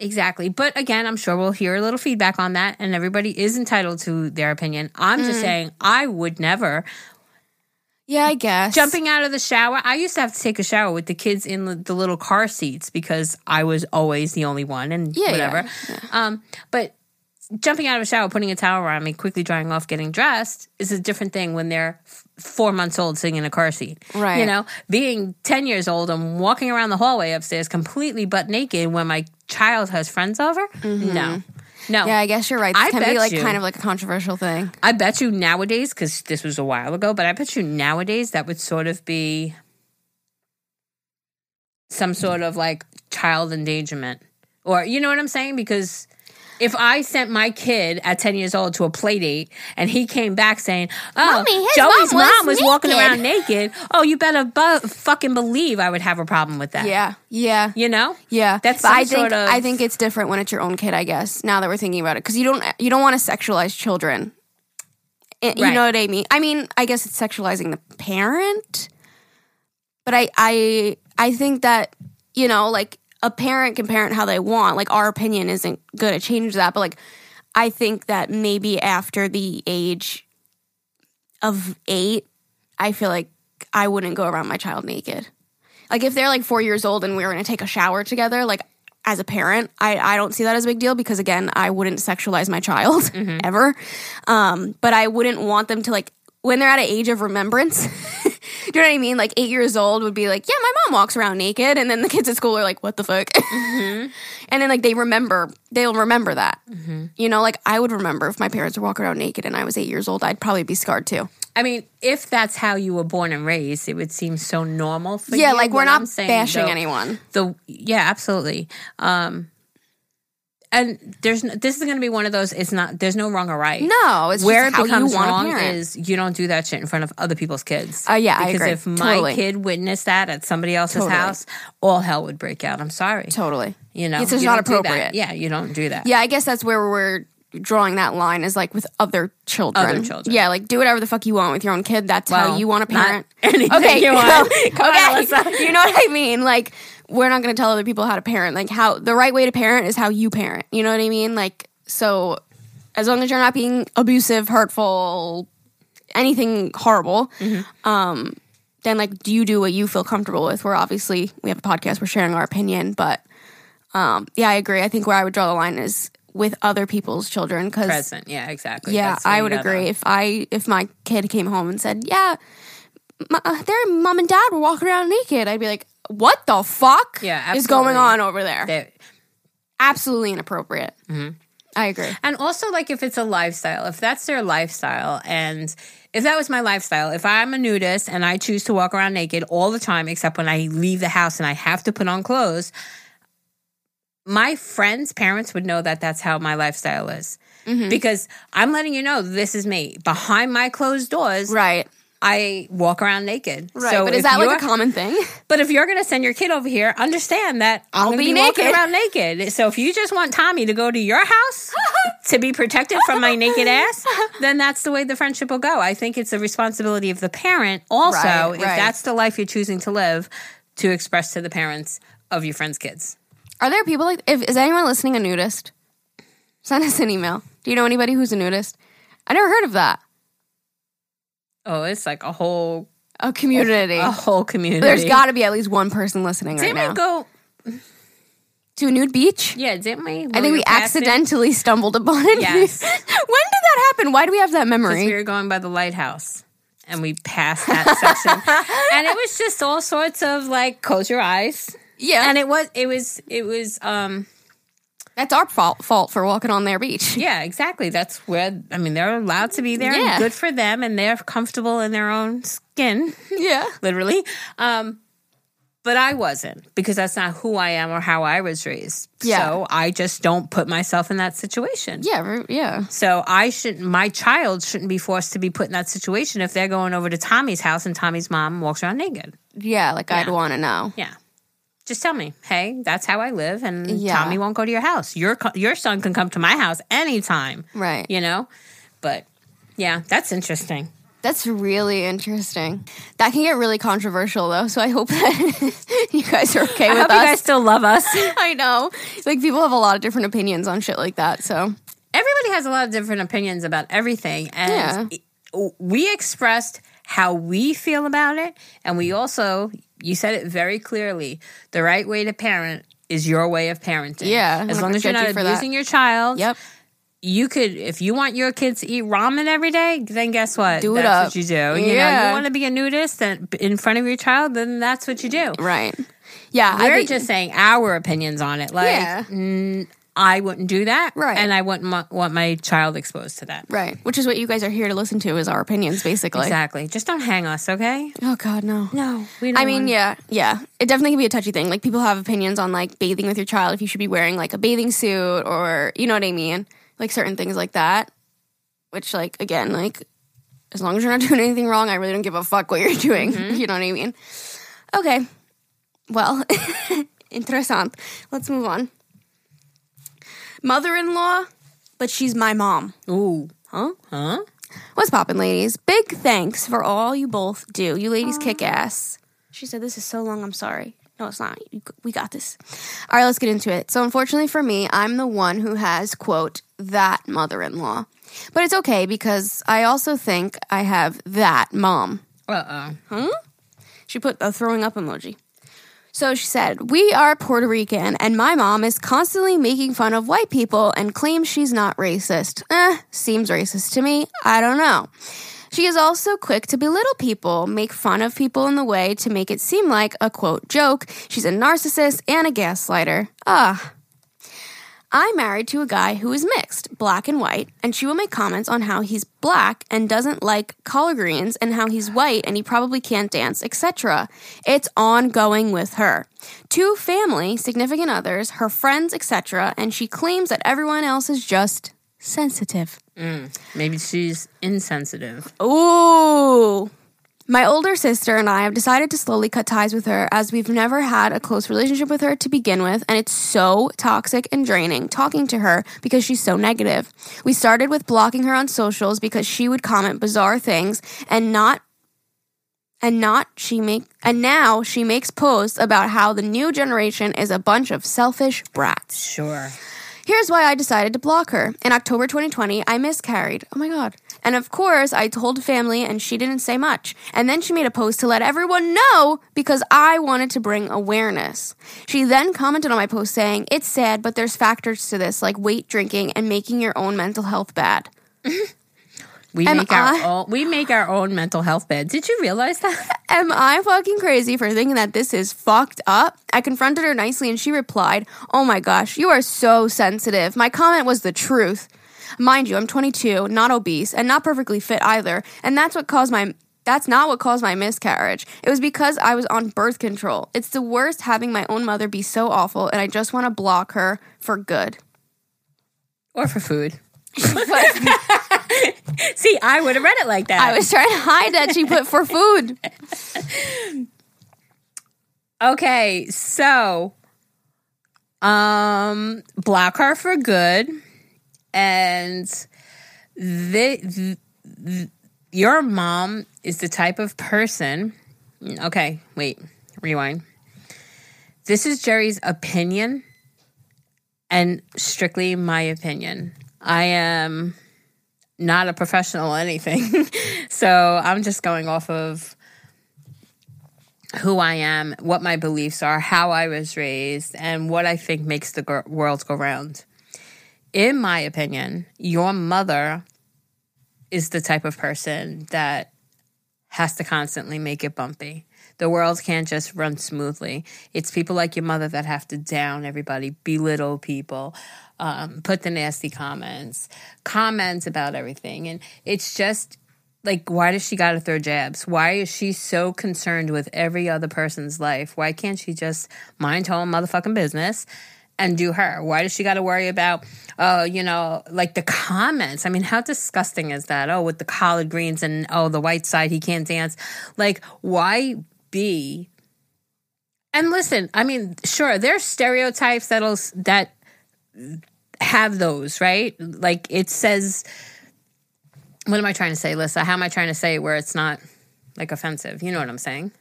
Exactly. But again, I'm sure we'll hear a little feedback on that, and everybody is entitled to their opinion. I'm Mm. just saying, I would never. Yeah, I guess. Jumping out of the shower, I used to have to take a shower with the kids in the, little car seats because I was always the only one and Yeah, whatever. yeah, Um, but jumping out of a shower, putting a towel around me, quickly drying off, getting dressed is a different thing when they're f- four months old sitting in a car seat. Right. You know, being 10 years old and walking around the hallway upstairs completely butt naked when my child has friends over? No. No. Mm-hmm. Yeah, I guess you're right. This I can be like you- kind of like a controversial thing. I bet you nowadays, because this was a while ago, but I bet you nowadays that would sort of be some sort of like child endangerment. Or, you know what I'm saying? Because if I sent my kid at 10 years old to a play date and he came back saying, Oh, Mommy, Joey's mom was mom was walking around naked, oh, you better bu- fucking believe I would have a problem with that. Yeah, yeah, You know? yeah. That's I think sort of- I think it's different when it's your own kid. I guess now that we're thinking about it, because you don't you don't want to sexualize children. Eh, You know what I mean? I mean, I guess it's sexualizing the parent, but I I I think that you know, like a parent can parent how they want. Like our opinion isn't going to change that, but like I think that maybe after the age of eight, I feel like I wouldn't go around my child naked. Like if they're like four years old and we were going to take a shower together, like as a parent, I, I don't see that as a big deal because again, I wouldn't sexualize my child [laughs] Mm-hmm. ever. Um, but I wouldn't want them to like when they're at an age of remembrance. [laughs] do you know what I mean? Like eight years old would be like, yeah, my mom walks around naked, and then the kids at school are like, what the fuck? Mm-hmm. [laughs] and then like they remember, they'll remember that. You know, like I would remember if my parents were walking around naked and I was eight years old, I'd probably be scarred too. I mean, if that's how you were born and raised, it would seem so normal for yeah, you. Yeah, like we're not saying, bashing though, anyone. The yeah, absolutely. Um, and there's this is going to be one of those. It's not. There's no wrong or right. No, it's Where it how becomes you wrong parent. is you don't do that shit in front of other people's kids. Uh, yeah, because if my Totally. kid witnessed that at somebody else's Totally. house, all hell would break out. I'm sorry. totally. You know, It's just not don't do that. appropriate. Yeah, you don't do that. Yeah, I guess that's where we're drawing that line is like with other children. Other children. Yeah, like do whatever the fuck you want with your own kid. That's how you want to not parent. [laughs] anything okay, you [laughs] want. [laughs] okay, Come on, Alisha. you know what I mean? Like we're not going to tell other people how to parent. Like how the right way to parent is how you parent. You know what I mean? Like so, as long as you're not being abusive, hurtful, anything horrible. Mm-hmm. Um, then like do you do what you feel comfortable with? We're obviously we have a podcast. We're sharing our opinion, but um, yeah, I agree. I think where I would draw the line is with other people's children because Present. Yeah, exactly. yeah, I would agree. If I if my kid came home and said, "Yeah, my, uh, their mom and dad were walking around naked," I'd be like, "What the fuck Yeah, is going on over there?" They- Absolutely inappropriate. Mm-hmm. I agree. And also, like, if it's a lifestyle, if that's their lifestyle, and if that was my lifestyle, if I'm a nudist and I choose to walk around naked all the time, except when I leave the house and I have to put on clothes, my friends' parents would know that that's how my lifestyle is. Mm-hmm. Because I'm letting you know this is me. Behind my closed doors, Right. I walk around naked. Right. So but is that like a common thing? [laughs] But if you're going to send your kid over here, understand that I'll I'm gonna be be, walking naked. around naked. So if you just want Tommy to go to your house [laughs] to be protected from my naked ass, then that's the way the friendship will go. I think it's the responsibility of the parent also, Right, if right. that's the life you're choosing to live, to express to the parents of your friends' kids. Are there people like? If is anyone listening a nudist? Send us an email. Do you know anybody who's a nudist? I never heard of that. Oh, it's like a whole A community. a whole community. There's got to be at least one person listening right Didn't now. we go? to a nude beach? Yeah, didn't we? I think we accidentally stumbled upon it. Yes. [laughs] when did that happen? Why do we have that memory? we were going by the lighthouse and we passed that section [laughs] and it was just all sorts of like close your eyes yeah, and it was it was it was um that's our fault fault for walking on their beach. [laughs] yeah exactly that's where i mean they're allowed to be there Yeah. good for them and they're comfortable in their own skin [laughs] Yeah, literally um but I wasn't because that's not who I am or how I was raised. Yeah. So I just don't put myself in that situation. yeah, yeah. So I shouldn't, my child shouldn't be forced to be put in that situation if they're going over to Tommy's house and Tommy's mom walks around naked. Yeah, like I'd Yeah. want to know. Yeah. Just tell me, hey, that's how I live, and Yeah. Tommy won't go to your house. Your your son can come to my house anytime, Right. you know. But yeah, that's interesting. That's really interesting. That can get really controversial though, so I hope [laughs] that you guys are okay I with hope us. you guys still love us. [laughs] I know. Like people have a lot of different opinions on shit like that, so Everybody has a lot of different opinions about everything, and Yeah. we expressed how we feel about it, and we also you said it very clearly. The right way to parent is your way of parenting. Yeah, as long as you're not you for that. abusing your child. Yep. you could if you want your kids to eat ramen every day then guess what Do it that's up. what you do you know Yeah. you want to be a nudist and in front of your child then that's what you do Right. Yeah, we're think- just saying our opinions on it like Yeah. I wouldn't do that Right. and i wouldn't mo- want my child exposed to that right, which is what you guys are here to listen to is our opinions basically. exactly just don't hang us okay Oh god, no. no we don't I mean, want- yeah, yeah. It definitely can be a touchy thing. Like people have opinions on like bathing with your child if you should be wearing like a bathing suit or you know what I mean? Like certain things like that. Which like again, like as long as you're not [laughs] doing anything wrong, I really don't give a fuck what you're doing. Mm-hmm. [laughs] You know what I mean? Okay. Well, [laughs] interessant. Let's move on. Mother-in-law, but she's my mom. ooh Huh? huh What's poppin', ladies? Big thanks for all you both do. You ladies kick ass. She said, This is so long, I'm sorry. No, it's not. We got this. All right, let's get into it. So, unfortunately for me, I'm the one who has, quote, that mother in law. But it's okay because I also think I have that mom. Uh uh Huh? She put a throwing up emoji. So she said, We are Puerto Rican, and my mom is constantly making fun of white people and claims she's not racist. Eh, seems racist to me. I don't know. She is also quick to belittle people, make fun of people in the way to make it seem like a quote joke. She's a narcissist and a gaslighter. Ah. I'm married to a guy who is mixed, black and white, and she will make comments on how he's black and doesn't like collard greens and how he's white and he probably can't dance, etc. It's ongoing with her. To family, significant others, her friends, etc., and she claims that everyone else is just sensitive. Mm, maybe she's insensitive. Ooh. My older sister and I have decided to slowly cut ties with her as we've never had a close relationship with her to begin with, and it's so toxic and draining talking to her because she's so negative. We started with blocking her on socials because she would comment bizarre things and not and not she make and now she makes posts about how the new generation is a bunch of selfish brats. Sure. Here's why I decided to block her. In October 2020, I miscarried. Oh my God. And of course, I told family and she didn't say much. And then she made a post to let everyone know because I wanted to bring awareness. She then commented on my post saying, It's sad, but there's factors to this, like weight drinking and making your own mental health bad. [laughs] We Am make our I- own, we make our own mental health bed. Did you realize that? [laughs] Am I fucking crazy for thinking that this is fucked up? I confronted her nicely and she replied, Oh my gosh, you are so sensitive. My comment was the truth. Mind you, I'm 22, not obese, and not perfectly fit either, and that's what caused my. That's not what caused my miscarriage. It was because I was on birth control. It's the worst having my own mother be so awful, and I just want to block her for good. Or for food. [laughs] [laughs] [laughs] See, I would have read it like that. I was trying to hide that she put for food. Okay, so um block her for good and the, the your mom is the type of person okay wait rewind this is jerry's opinion and strictly my opinion i am not a professional anything [laughs] so i'm just going off of who I am, what my beliefs are, how I was raised, and what I think makes the world go round. In my opinion, your mother is the type of person that has to constantly make it bumpy. The world can't just run smoothly. It's people like your mother that have to down everybody, belittle people, um, put the nasty comments, comments about everything. And it's just like why does she got to throw jabs why is she so concerned with every other person's life? Why can't she just mind her own motherfucking business and do her? Why does she got to worry about oh you know like the comments? I mean how disgusting is that? Oh with the collard greens and oh the white side he can't dance. Like why be and listen i mean sure there's stereotypes that'll that have those right like it says what am I trying to say, Lissa? How am I trying to say where it's not like offensive? You know what I'm saying?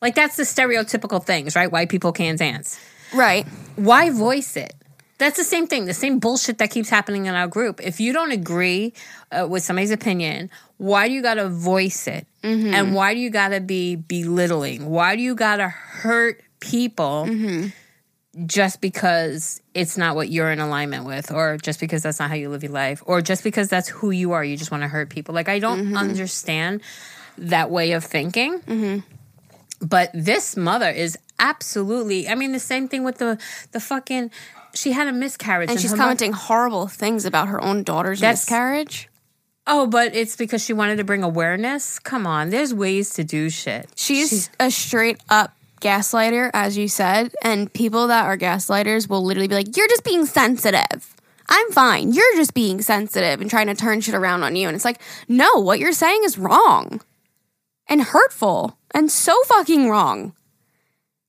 Like that's the stereotypical things, right? White people can't dance. Right. Why voice it? That's the same thing, the same bullshit that keeps happening in our group. If you don't agree uh, with somebody's opinion, why do you got to voice it? Mm-hmm. And why do you got to be belittling? Why do you got to hurt people mm-hmm. just because it's not what you're in alignment with, or just because that's not how you live your life, or just because that's who you are? You just want to hurt people. Like, I don't mm-hmm. understand that way of thinking. But this mother is absolutely. I mean, the same thing with the the fucking. She had a miscarriage, And she's her mother- commenting horrible things about her own daughter's That's- miscarriage. Oh, but it's because she wanted to bring awareness. Come on, there's ways to do shit. She's a straight up gaslighter, as you said, and people that are gaslighters will literally be like, You're just being sensitive. I'm fine. You're just being sensitive and trying to turn shit around on you. And it's like, no, what you're saying is wrong and hurtful and so fucking wrong.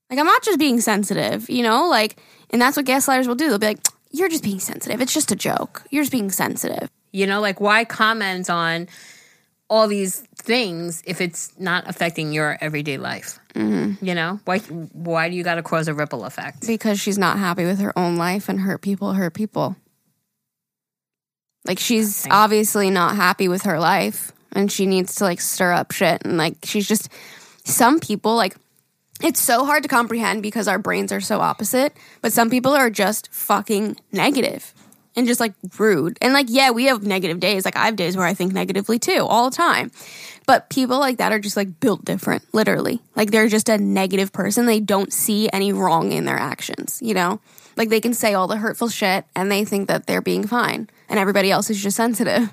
Like, I'm not just being sensitive, you know? Like, and that's what gaslighters will do. They'll be like, You're just being sensitive. It's just a joke. You're just being sensitive. You know, like why comment on all these things if it's not affecting your everyday life? Mm-hmm. You know, why why do you got to cause a ripple effect? because she's not happy with her own life and hurt people hurt people. Like she's Thank- obviously not happy with her life and she needs to like stir up shit and like she's just some people like it's so hard to comprehend because our brains are so opposite. But some people are just fucking negative and just like rude. And like, yeah, we have negative days. Like, I have days where I think negatively too, all the time. But people like that are just like built different, literally. Like, they're just a negative person. They don't see any wrong in their actions, you know? Like, they can say all the hurtful shit and they think that they're being fine, and everybody else is just sensitive.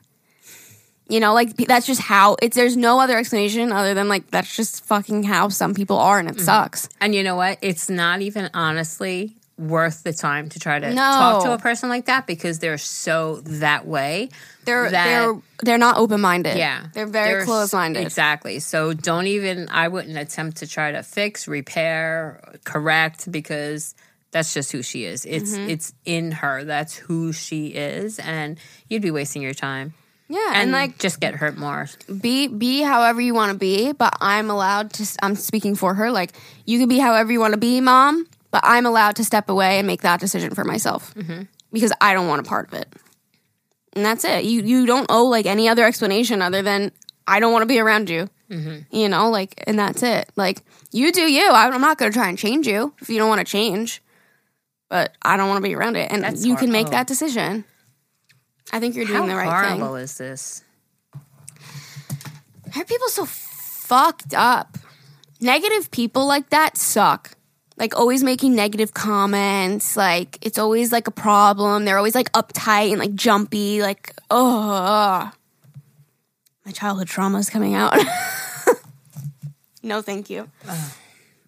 You know, like that's just how it's. There's no other explanation other than like that's just fucking how some people are, and it sucks. And you know what? It's not even honestly worth the time to try to No. talk to a person like that because they're so that way. They're that- they're they're not open minded. Yeah. they're very close minded. Exactly. So don't even, I wouldn't attempt to try to fix, repair, correct because that's just who she is. It's Mm-hmm. it's in her. That's who she is and you'd be wasting your time. Yeah, And, and, like just get hurt more. be be however you want to be, but I'm allowed to. I'm speaking for her. Like you can be however you want to be, mom, but I'm allowed to step away and make that decision for myself mm-hmm. because I don't want a part of it. And that's it. You you don't owe like any other explanation other than I don't want to be around you. Mm-hmm. You know, like, and that's it. Like you do you. I'm not going to try and change you if you don't want to change. But I don't want to be around it, and That's you can make horrible. that decision. I think you're doing How the right thing. How horrible is this? Why are people so fucked up? Negative people like that suck. Like always making negative comments. Like it's always like a problem. They're always like uptight and like jumpy. Like oh, my childhood trauma is coming out. [laughs] no, thank you.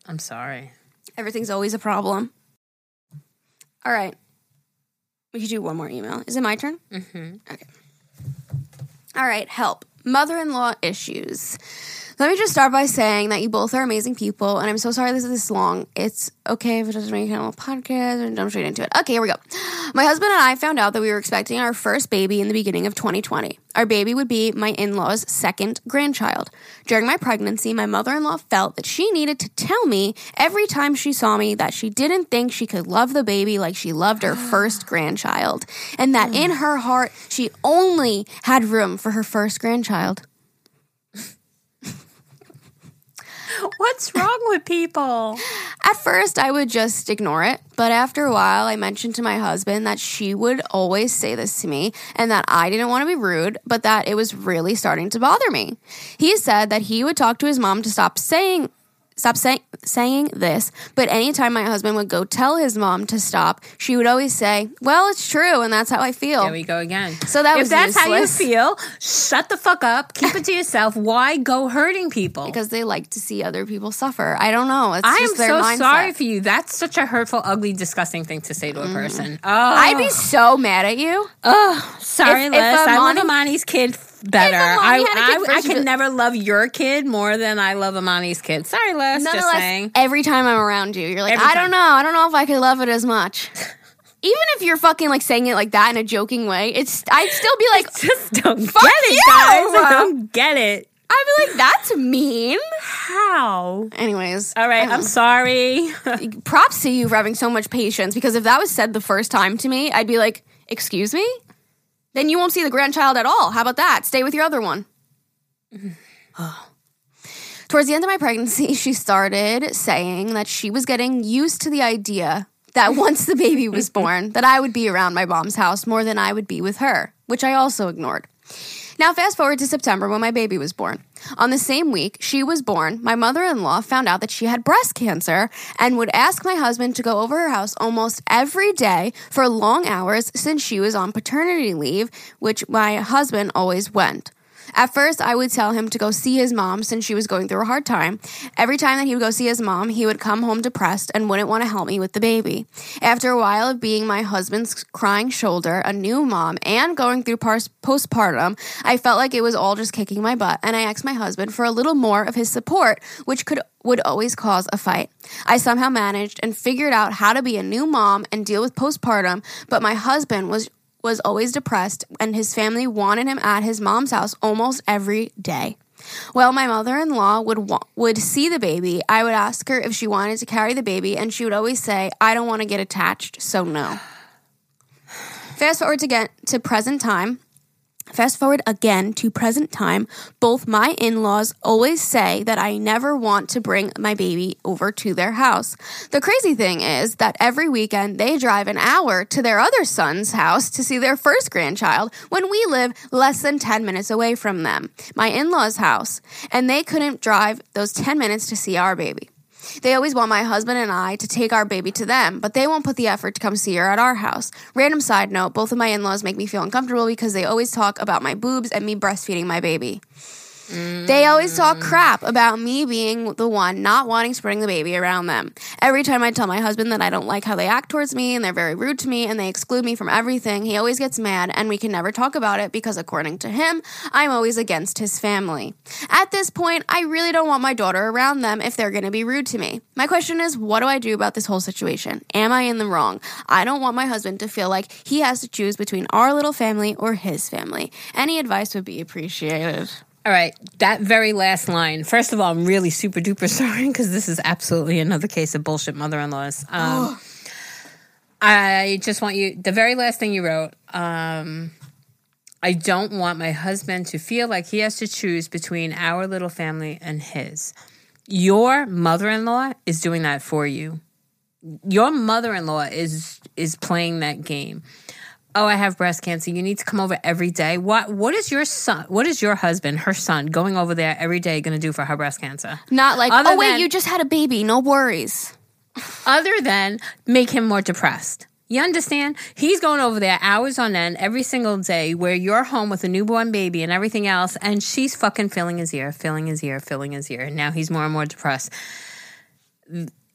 I'm sorry. Everything's always a problem. All right, we could do one more email. Is it my turn? Mm-hmm. Okay. All right, help. Mother in law issues. Let me just start by saying that you both are amazing people, and I'm so sorry this is this long. It's okay if it doesn't make it on podcast and jump straight into it. Okay, here we go. My husband and I found out that we were expecting our first baby in the beginning of 2020. Our baby would be my in law's second grandchild. During my pregnancy, my mother in law felt that she needed to tell me every time she saw me that she didn't think she could love the baby like she loved her [gasps] first grandchild, and that in her heart, she only had room for her first grandchild. What's wrong with people? At first, I would just ignore it, but after a while, I mentioned to my husband that she would always say this to me and that I didn't want to be rude, but that it was really starting to bother me. He said that he would talk to his mom to stop saying stop say, saying this, but anytime my husband would go tell his mom to stop, she would always say, "Well, it's true, and that's how I feel." There we go again. So that if was that's how you feel, shut the fuck up. Keep it to yourself. Why go hurting people? because they like to see other people suffer. I don't know. It's I am so mindset. sorry for you. That's such a hurtful, ugly, disgusting thing to say to a mm-hmm. person. Oh, I'd be so mad at you. Oh, sorry, if- Liz. if I love Amani- Amani's kid better. I, had a kid I, I can never love your kid more than I love Amani's kid. Sorry, Liz. Just saying. every time I'm around you, you're like, Every I time. don't know. I don't know if I could love it as much. [laughs] Even if you're fucking like saying it like that in a joking way, it's I'd still be like, [laughs] Just don't Fuck get it, you! guys. I don't [laughs] get it. I'd be like, that's mean. How? Anyways, All right, I'm sorry. props to you for having so much patience because if that was said the first time to me, I'd be like, excuse me? Then you won't see the grandchild at all. How about that? Stay with your other one. Mm-hmm. [sighs] Towards the end of my pregnancy, [laughs] she started saying that she was getting used to the idea that [laughs] once the baby was born, that I would be around my mom's house more than I would be with her, which I also ignored. Now, fast forward to September when my baby was born. On the same week she was born, my mother in law found out that she had breast cancer and would ask my husband to go over her house almost every day for long hours since she was on paternity leave, which my husband always went. At first, I would tell him to go see his mom since she was going through a hard time. Every time that he would go see his mom, he would come home depressed and wouldn't want to help me with the baby. After a while of being my husband's crying shoulder, a new mom, and going through postpartum, I felt like it was all just kicking my butt, and I asked my husband for a little more of his support, which could would always cause a fight. I somehow managed and figured out how to be a new mom and deal with postpartum, but my husband was was always depressed and his family wanted him at his mom's house almost every day. Well, my mother-in-law would wa- would see the baby. I would ask her if she wanted to carry the baby and she would always say, "I don't want to get attached, so no." Fast forward to get to present time. Fast forward again to present time, both my in laws always say that I never want to bring my baby over to their house. The crazy thing is that every weekend they drive an hour to their other son's house to see their first grandchild when we live less than 10 minutes away from them, my in law's house, and they couldn't drive those 10 minutes to see our baby. They always want my husband and I to take our baby to them, but they won't put the effort to come see her at our house. Random side note both of my in laws make me feel uncomfortable because they always talk about my boobs and me breastfeeding my baby. They always talk crap about me being the one not wanting to bring the baby around them. Every time I tell my husband that I don't like how they act towards me and they're very rude to me and they exclude me from everything, he always gets mad and we can never talk about it because, according to him, I'm always against his family. At this point, I really don't want my daughter around them if they're going to be rude to me. My question is, what do I do about this whole situation? Am I in the wrong? I don't want my husband to feel like he has to choose between our little family or his family. Any advice would be appreciated. All right, that very last line. First of all, I'm really super duper [laughs] sorry because this is absolutely another case of bullshit mother-in-laws. Um, I just want you. The very last thing you wrote. Um, I don't want my husband to feel like he has to choose between our little family and his. Your mother-in-law is doing that for you. Your mother-in-law is is playing that game. Oh, I have breast cancer. You need to come over every day. What what is your son? What is your husband, her son, going over there every day going to do for her breast cancer? Not like, Other oh, wait, than- you just had a baby. No worries. Other than make him more depressed. You understand? He's going over there hours on end every single day where you're home with a newborn baby and everything else, and she's fucking filling his ear, filling his ear, filling his ear. And now he's more and more depressed.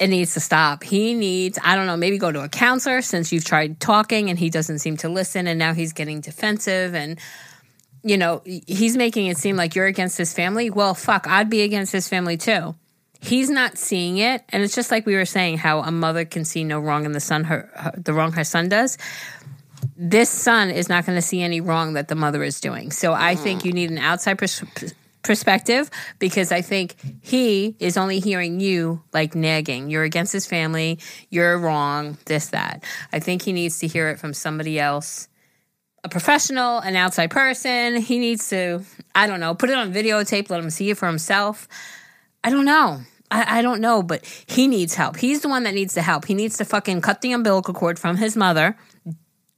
It needs to stop. He needs, I don't know, maybe go to a counselor since you've tried talking and he doesn't seem to listen, and now he's getting defensive and you know, he's making it seem like you're against his family. Well, fuck, I'd be against his family too. He's not seeing it, and it's just like we were saying how a mother can see no wrong in the son, her, her the wrong her son does. This son is not going to see any wrong that the mother is doing. So I think mm. you need an outside pers- perspective because I think he is only hearing you like nagging. You're against his family. You're wrong. This that. I think he needs to hear it from somebody else a professional, an outside person. He needs to, I don't know, put it on videotape, let him see it for himself. I don't know. I, I don't know, but he needs help. He's the one that needs the help. He needs to fucking cut the umbilical cord from his mother,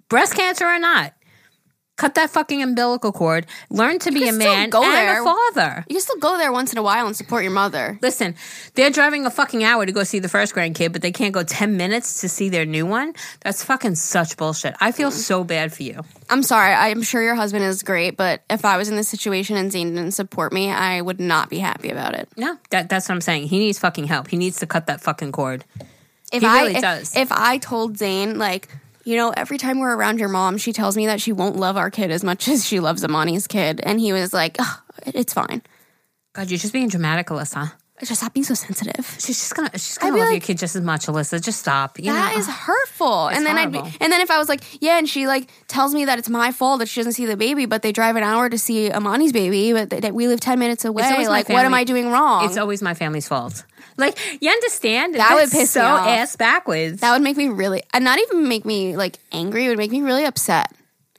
breast cancer or not. Cut that fucking umbilical cord. Learn to be a man go and there. a father. You can still go there once in a while and support your mother. Listen, they're driving a fucking hour to go see the first grandkid, but they can't go 10 minutes to see their new one. That's fucking such bullshit. I feel mm. so bad for you. I'm sorry. I'm sure your husband is great, but if I was in this situation and Zane didn't support me, I would not be happy about it. No, that, that's what I'm saying. He needs fucking help. He needs to cut that fucking cord. If He I really if, does. if I told Zane like, you know, every time we're around your mom, she tells me that she won't love our kid as much [laughs] as she loves Amani's kid, and he was like, "Ugh, it's fine. God, you're just being dramatic, Alisha. Just stop being so sensitive. She's just gonna she's gonna love your kid just as much, Alisha. Just stop. You That know? is hurtful. and then I'd be, and then if I was like, yeah, and she like tells me that it's my fault that she doesn't see the baby, but they drive an hour to see Amani's baby, but that we live ten minutes away. Like, what am. I doing wrong? It's always my family's fault. Like you understand? That would piss me so off. ass backwards. that would make me really, and not even make me like angry. It would make me really upset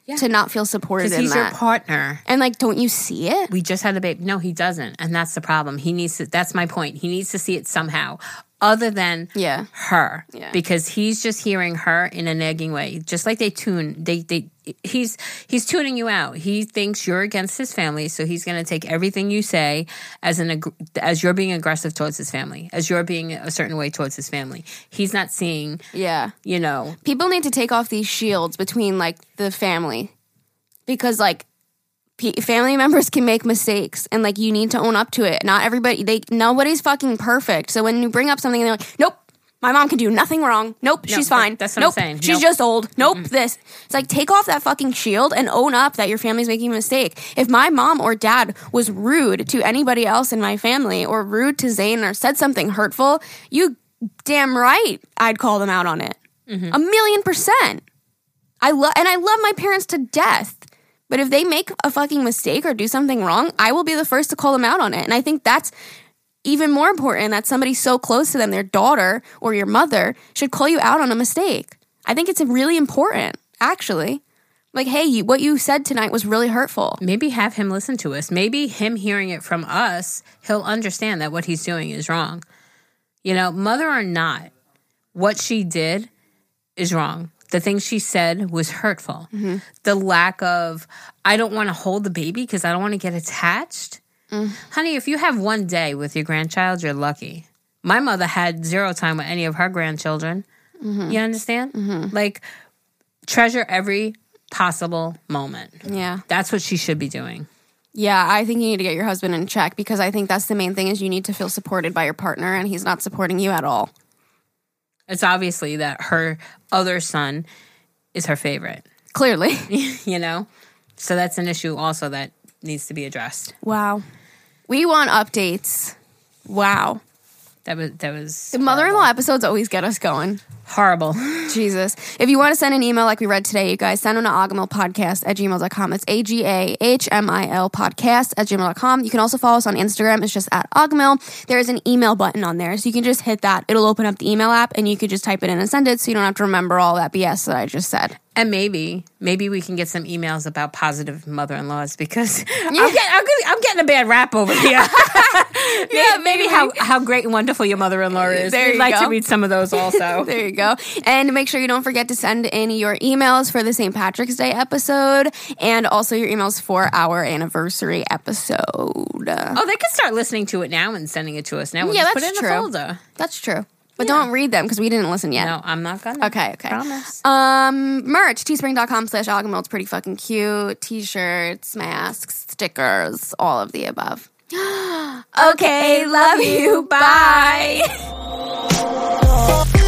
Yeah. to not feel supported Because in he's your partner. and like, don't you see it? We just had a baby. No, he doesn't, and that's the problem. He needs to. That's my point. He needs to see it somehow, other than Yeah. her, Yeah. because he's just hearing her in a nagging way, just like they tune. They they he's he's tuning you out. He thinks you're against his family, so he's going to take everything you say as an as you're being aggressive towards his family, as you're being a certain way towards his family. He's not seeing, Yeah. you know, people need to take off these shields between like the family because like family members can make mistakes and like you need to own up to it not everybody they nobody's fucking perfect so when you bring up something and they're like nope my mom can do nothing wrong. Nope, she's fine. that's what I'm nope, saying. she's Nope. just old. Nope, this. It's like take off that fucking shield and own up that your family's making a mistake. If my mom or dad was rude to anybody else in my family or rude to Zane or said something hurtful, you damn right I'd call them out on it. Mm-hmm. A million percent. I love and I love my parents to death. But if they make a fucking mistake or do something wrong, I will be the first to call them out on it. And I think that's even more important that somebody so close to them, their daughter or your mother, should call you out on a mistake. I think it's really important, actually. Like, hey, you, what you said tonight was really hurtful. Maybe have him listen to us. Maybe him hearing it from us, he'll understand that what he's doing is wrong. You know, mother or not, what she did is wrong. The thing she said was hurtful. The lack of, I don't want to hold the baby because I don't want to get attached. Honey, if you have one day with your grandchild, you're lucky. My mother had zero time with any of her grandchildren. You understand? Like, treasure every possible moment. Yeah. That's what she should be doing. Yeah, I think you need to get your husband in check because I think that's the main thing is you need to feel supported by your partner and he's not supporting you at all. It's obviously that her other son is her favorite, Clearly. [laughs] you know? So that's an issue also that needs to be addressed. Wow. We want updates. Wow. That was that was The mother in law episodes always get us going. Horrible. [gasps] Jesus. If you want to send an email like we read today, you guys send them to agahmilpodcast at gmail.com. It's A G A H M I L podcast at gmail.com. You can also follow us on Instagram. It's just at agahmil. There is an email button on there. So you can just hit that. It'll open up the email app and you can just type it in and send it so you don't have to remember all that BS that I just said. And maybe, maybe we can get some emails about positive mother-in-laws because [laughs] I'm, getting, I'm, getting, I'm getting a bad rap over here. [laughs] yeah, [laughs] maybe, how, how great and wonderful your mother-in-law is. There We'd like go. to read some of those also. There you go. And make sure you don't forget to send in your emails for the St. Patrick's Day episode and also your emails for our anniversary episode. oh, they can start listening to it now and sending it to us now. We'll Yeah, just put that's it in true. the folder. That's true. But don't read them because we didn't listen yet. No, I'm not gonna. Okay, okay. Promise. Um, merch, teespring.com slash. It's pretty fucking cute. T-shirts, masks, stickers, all of the above. [gasps] okay, love you. [laughs] Bye. [laughs]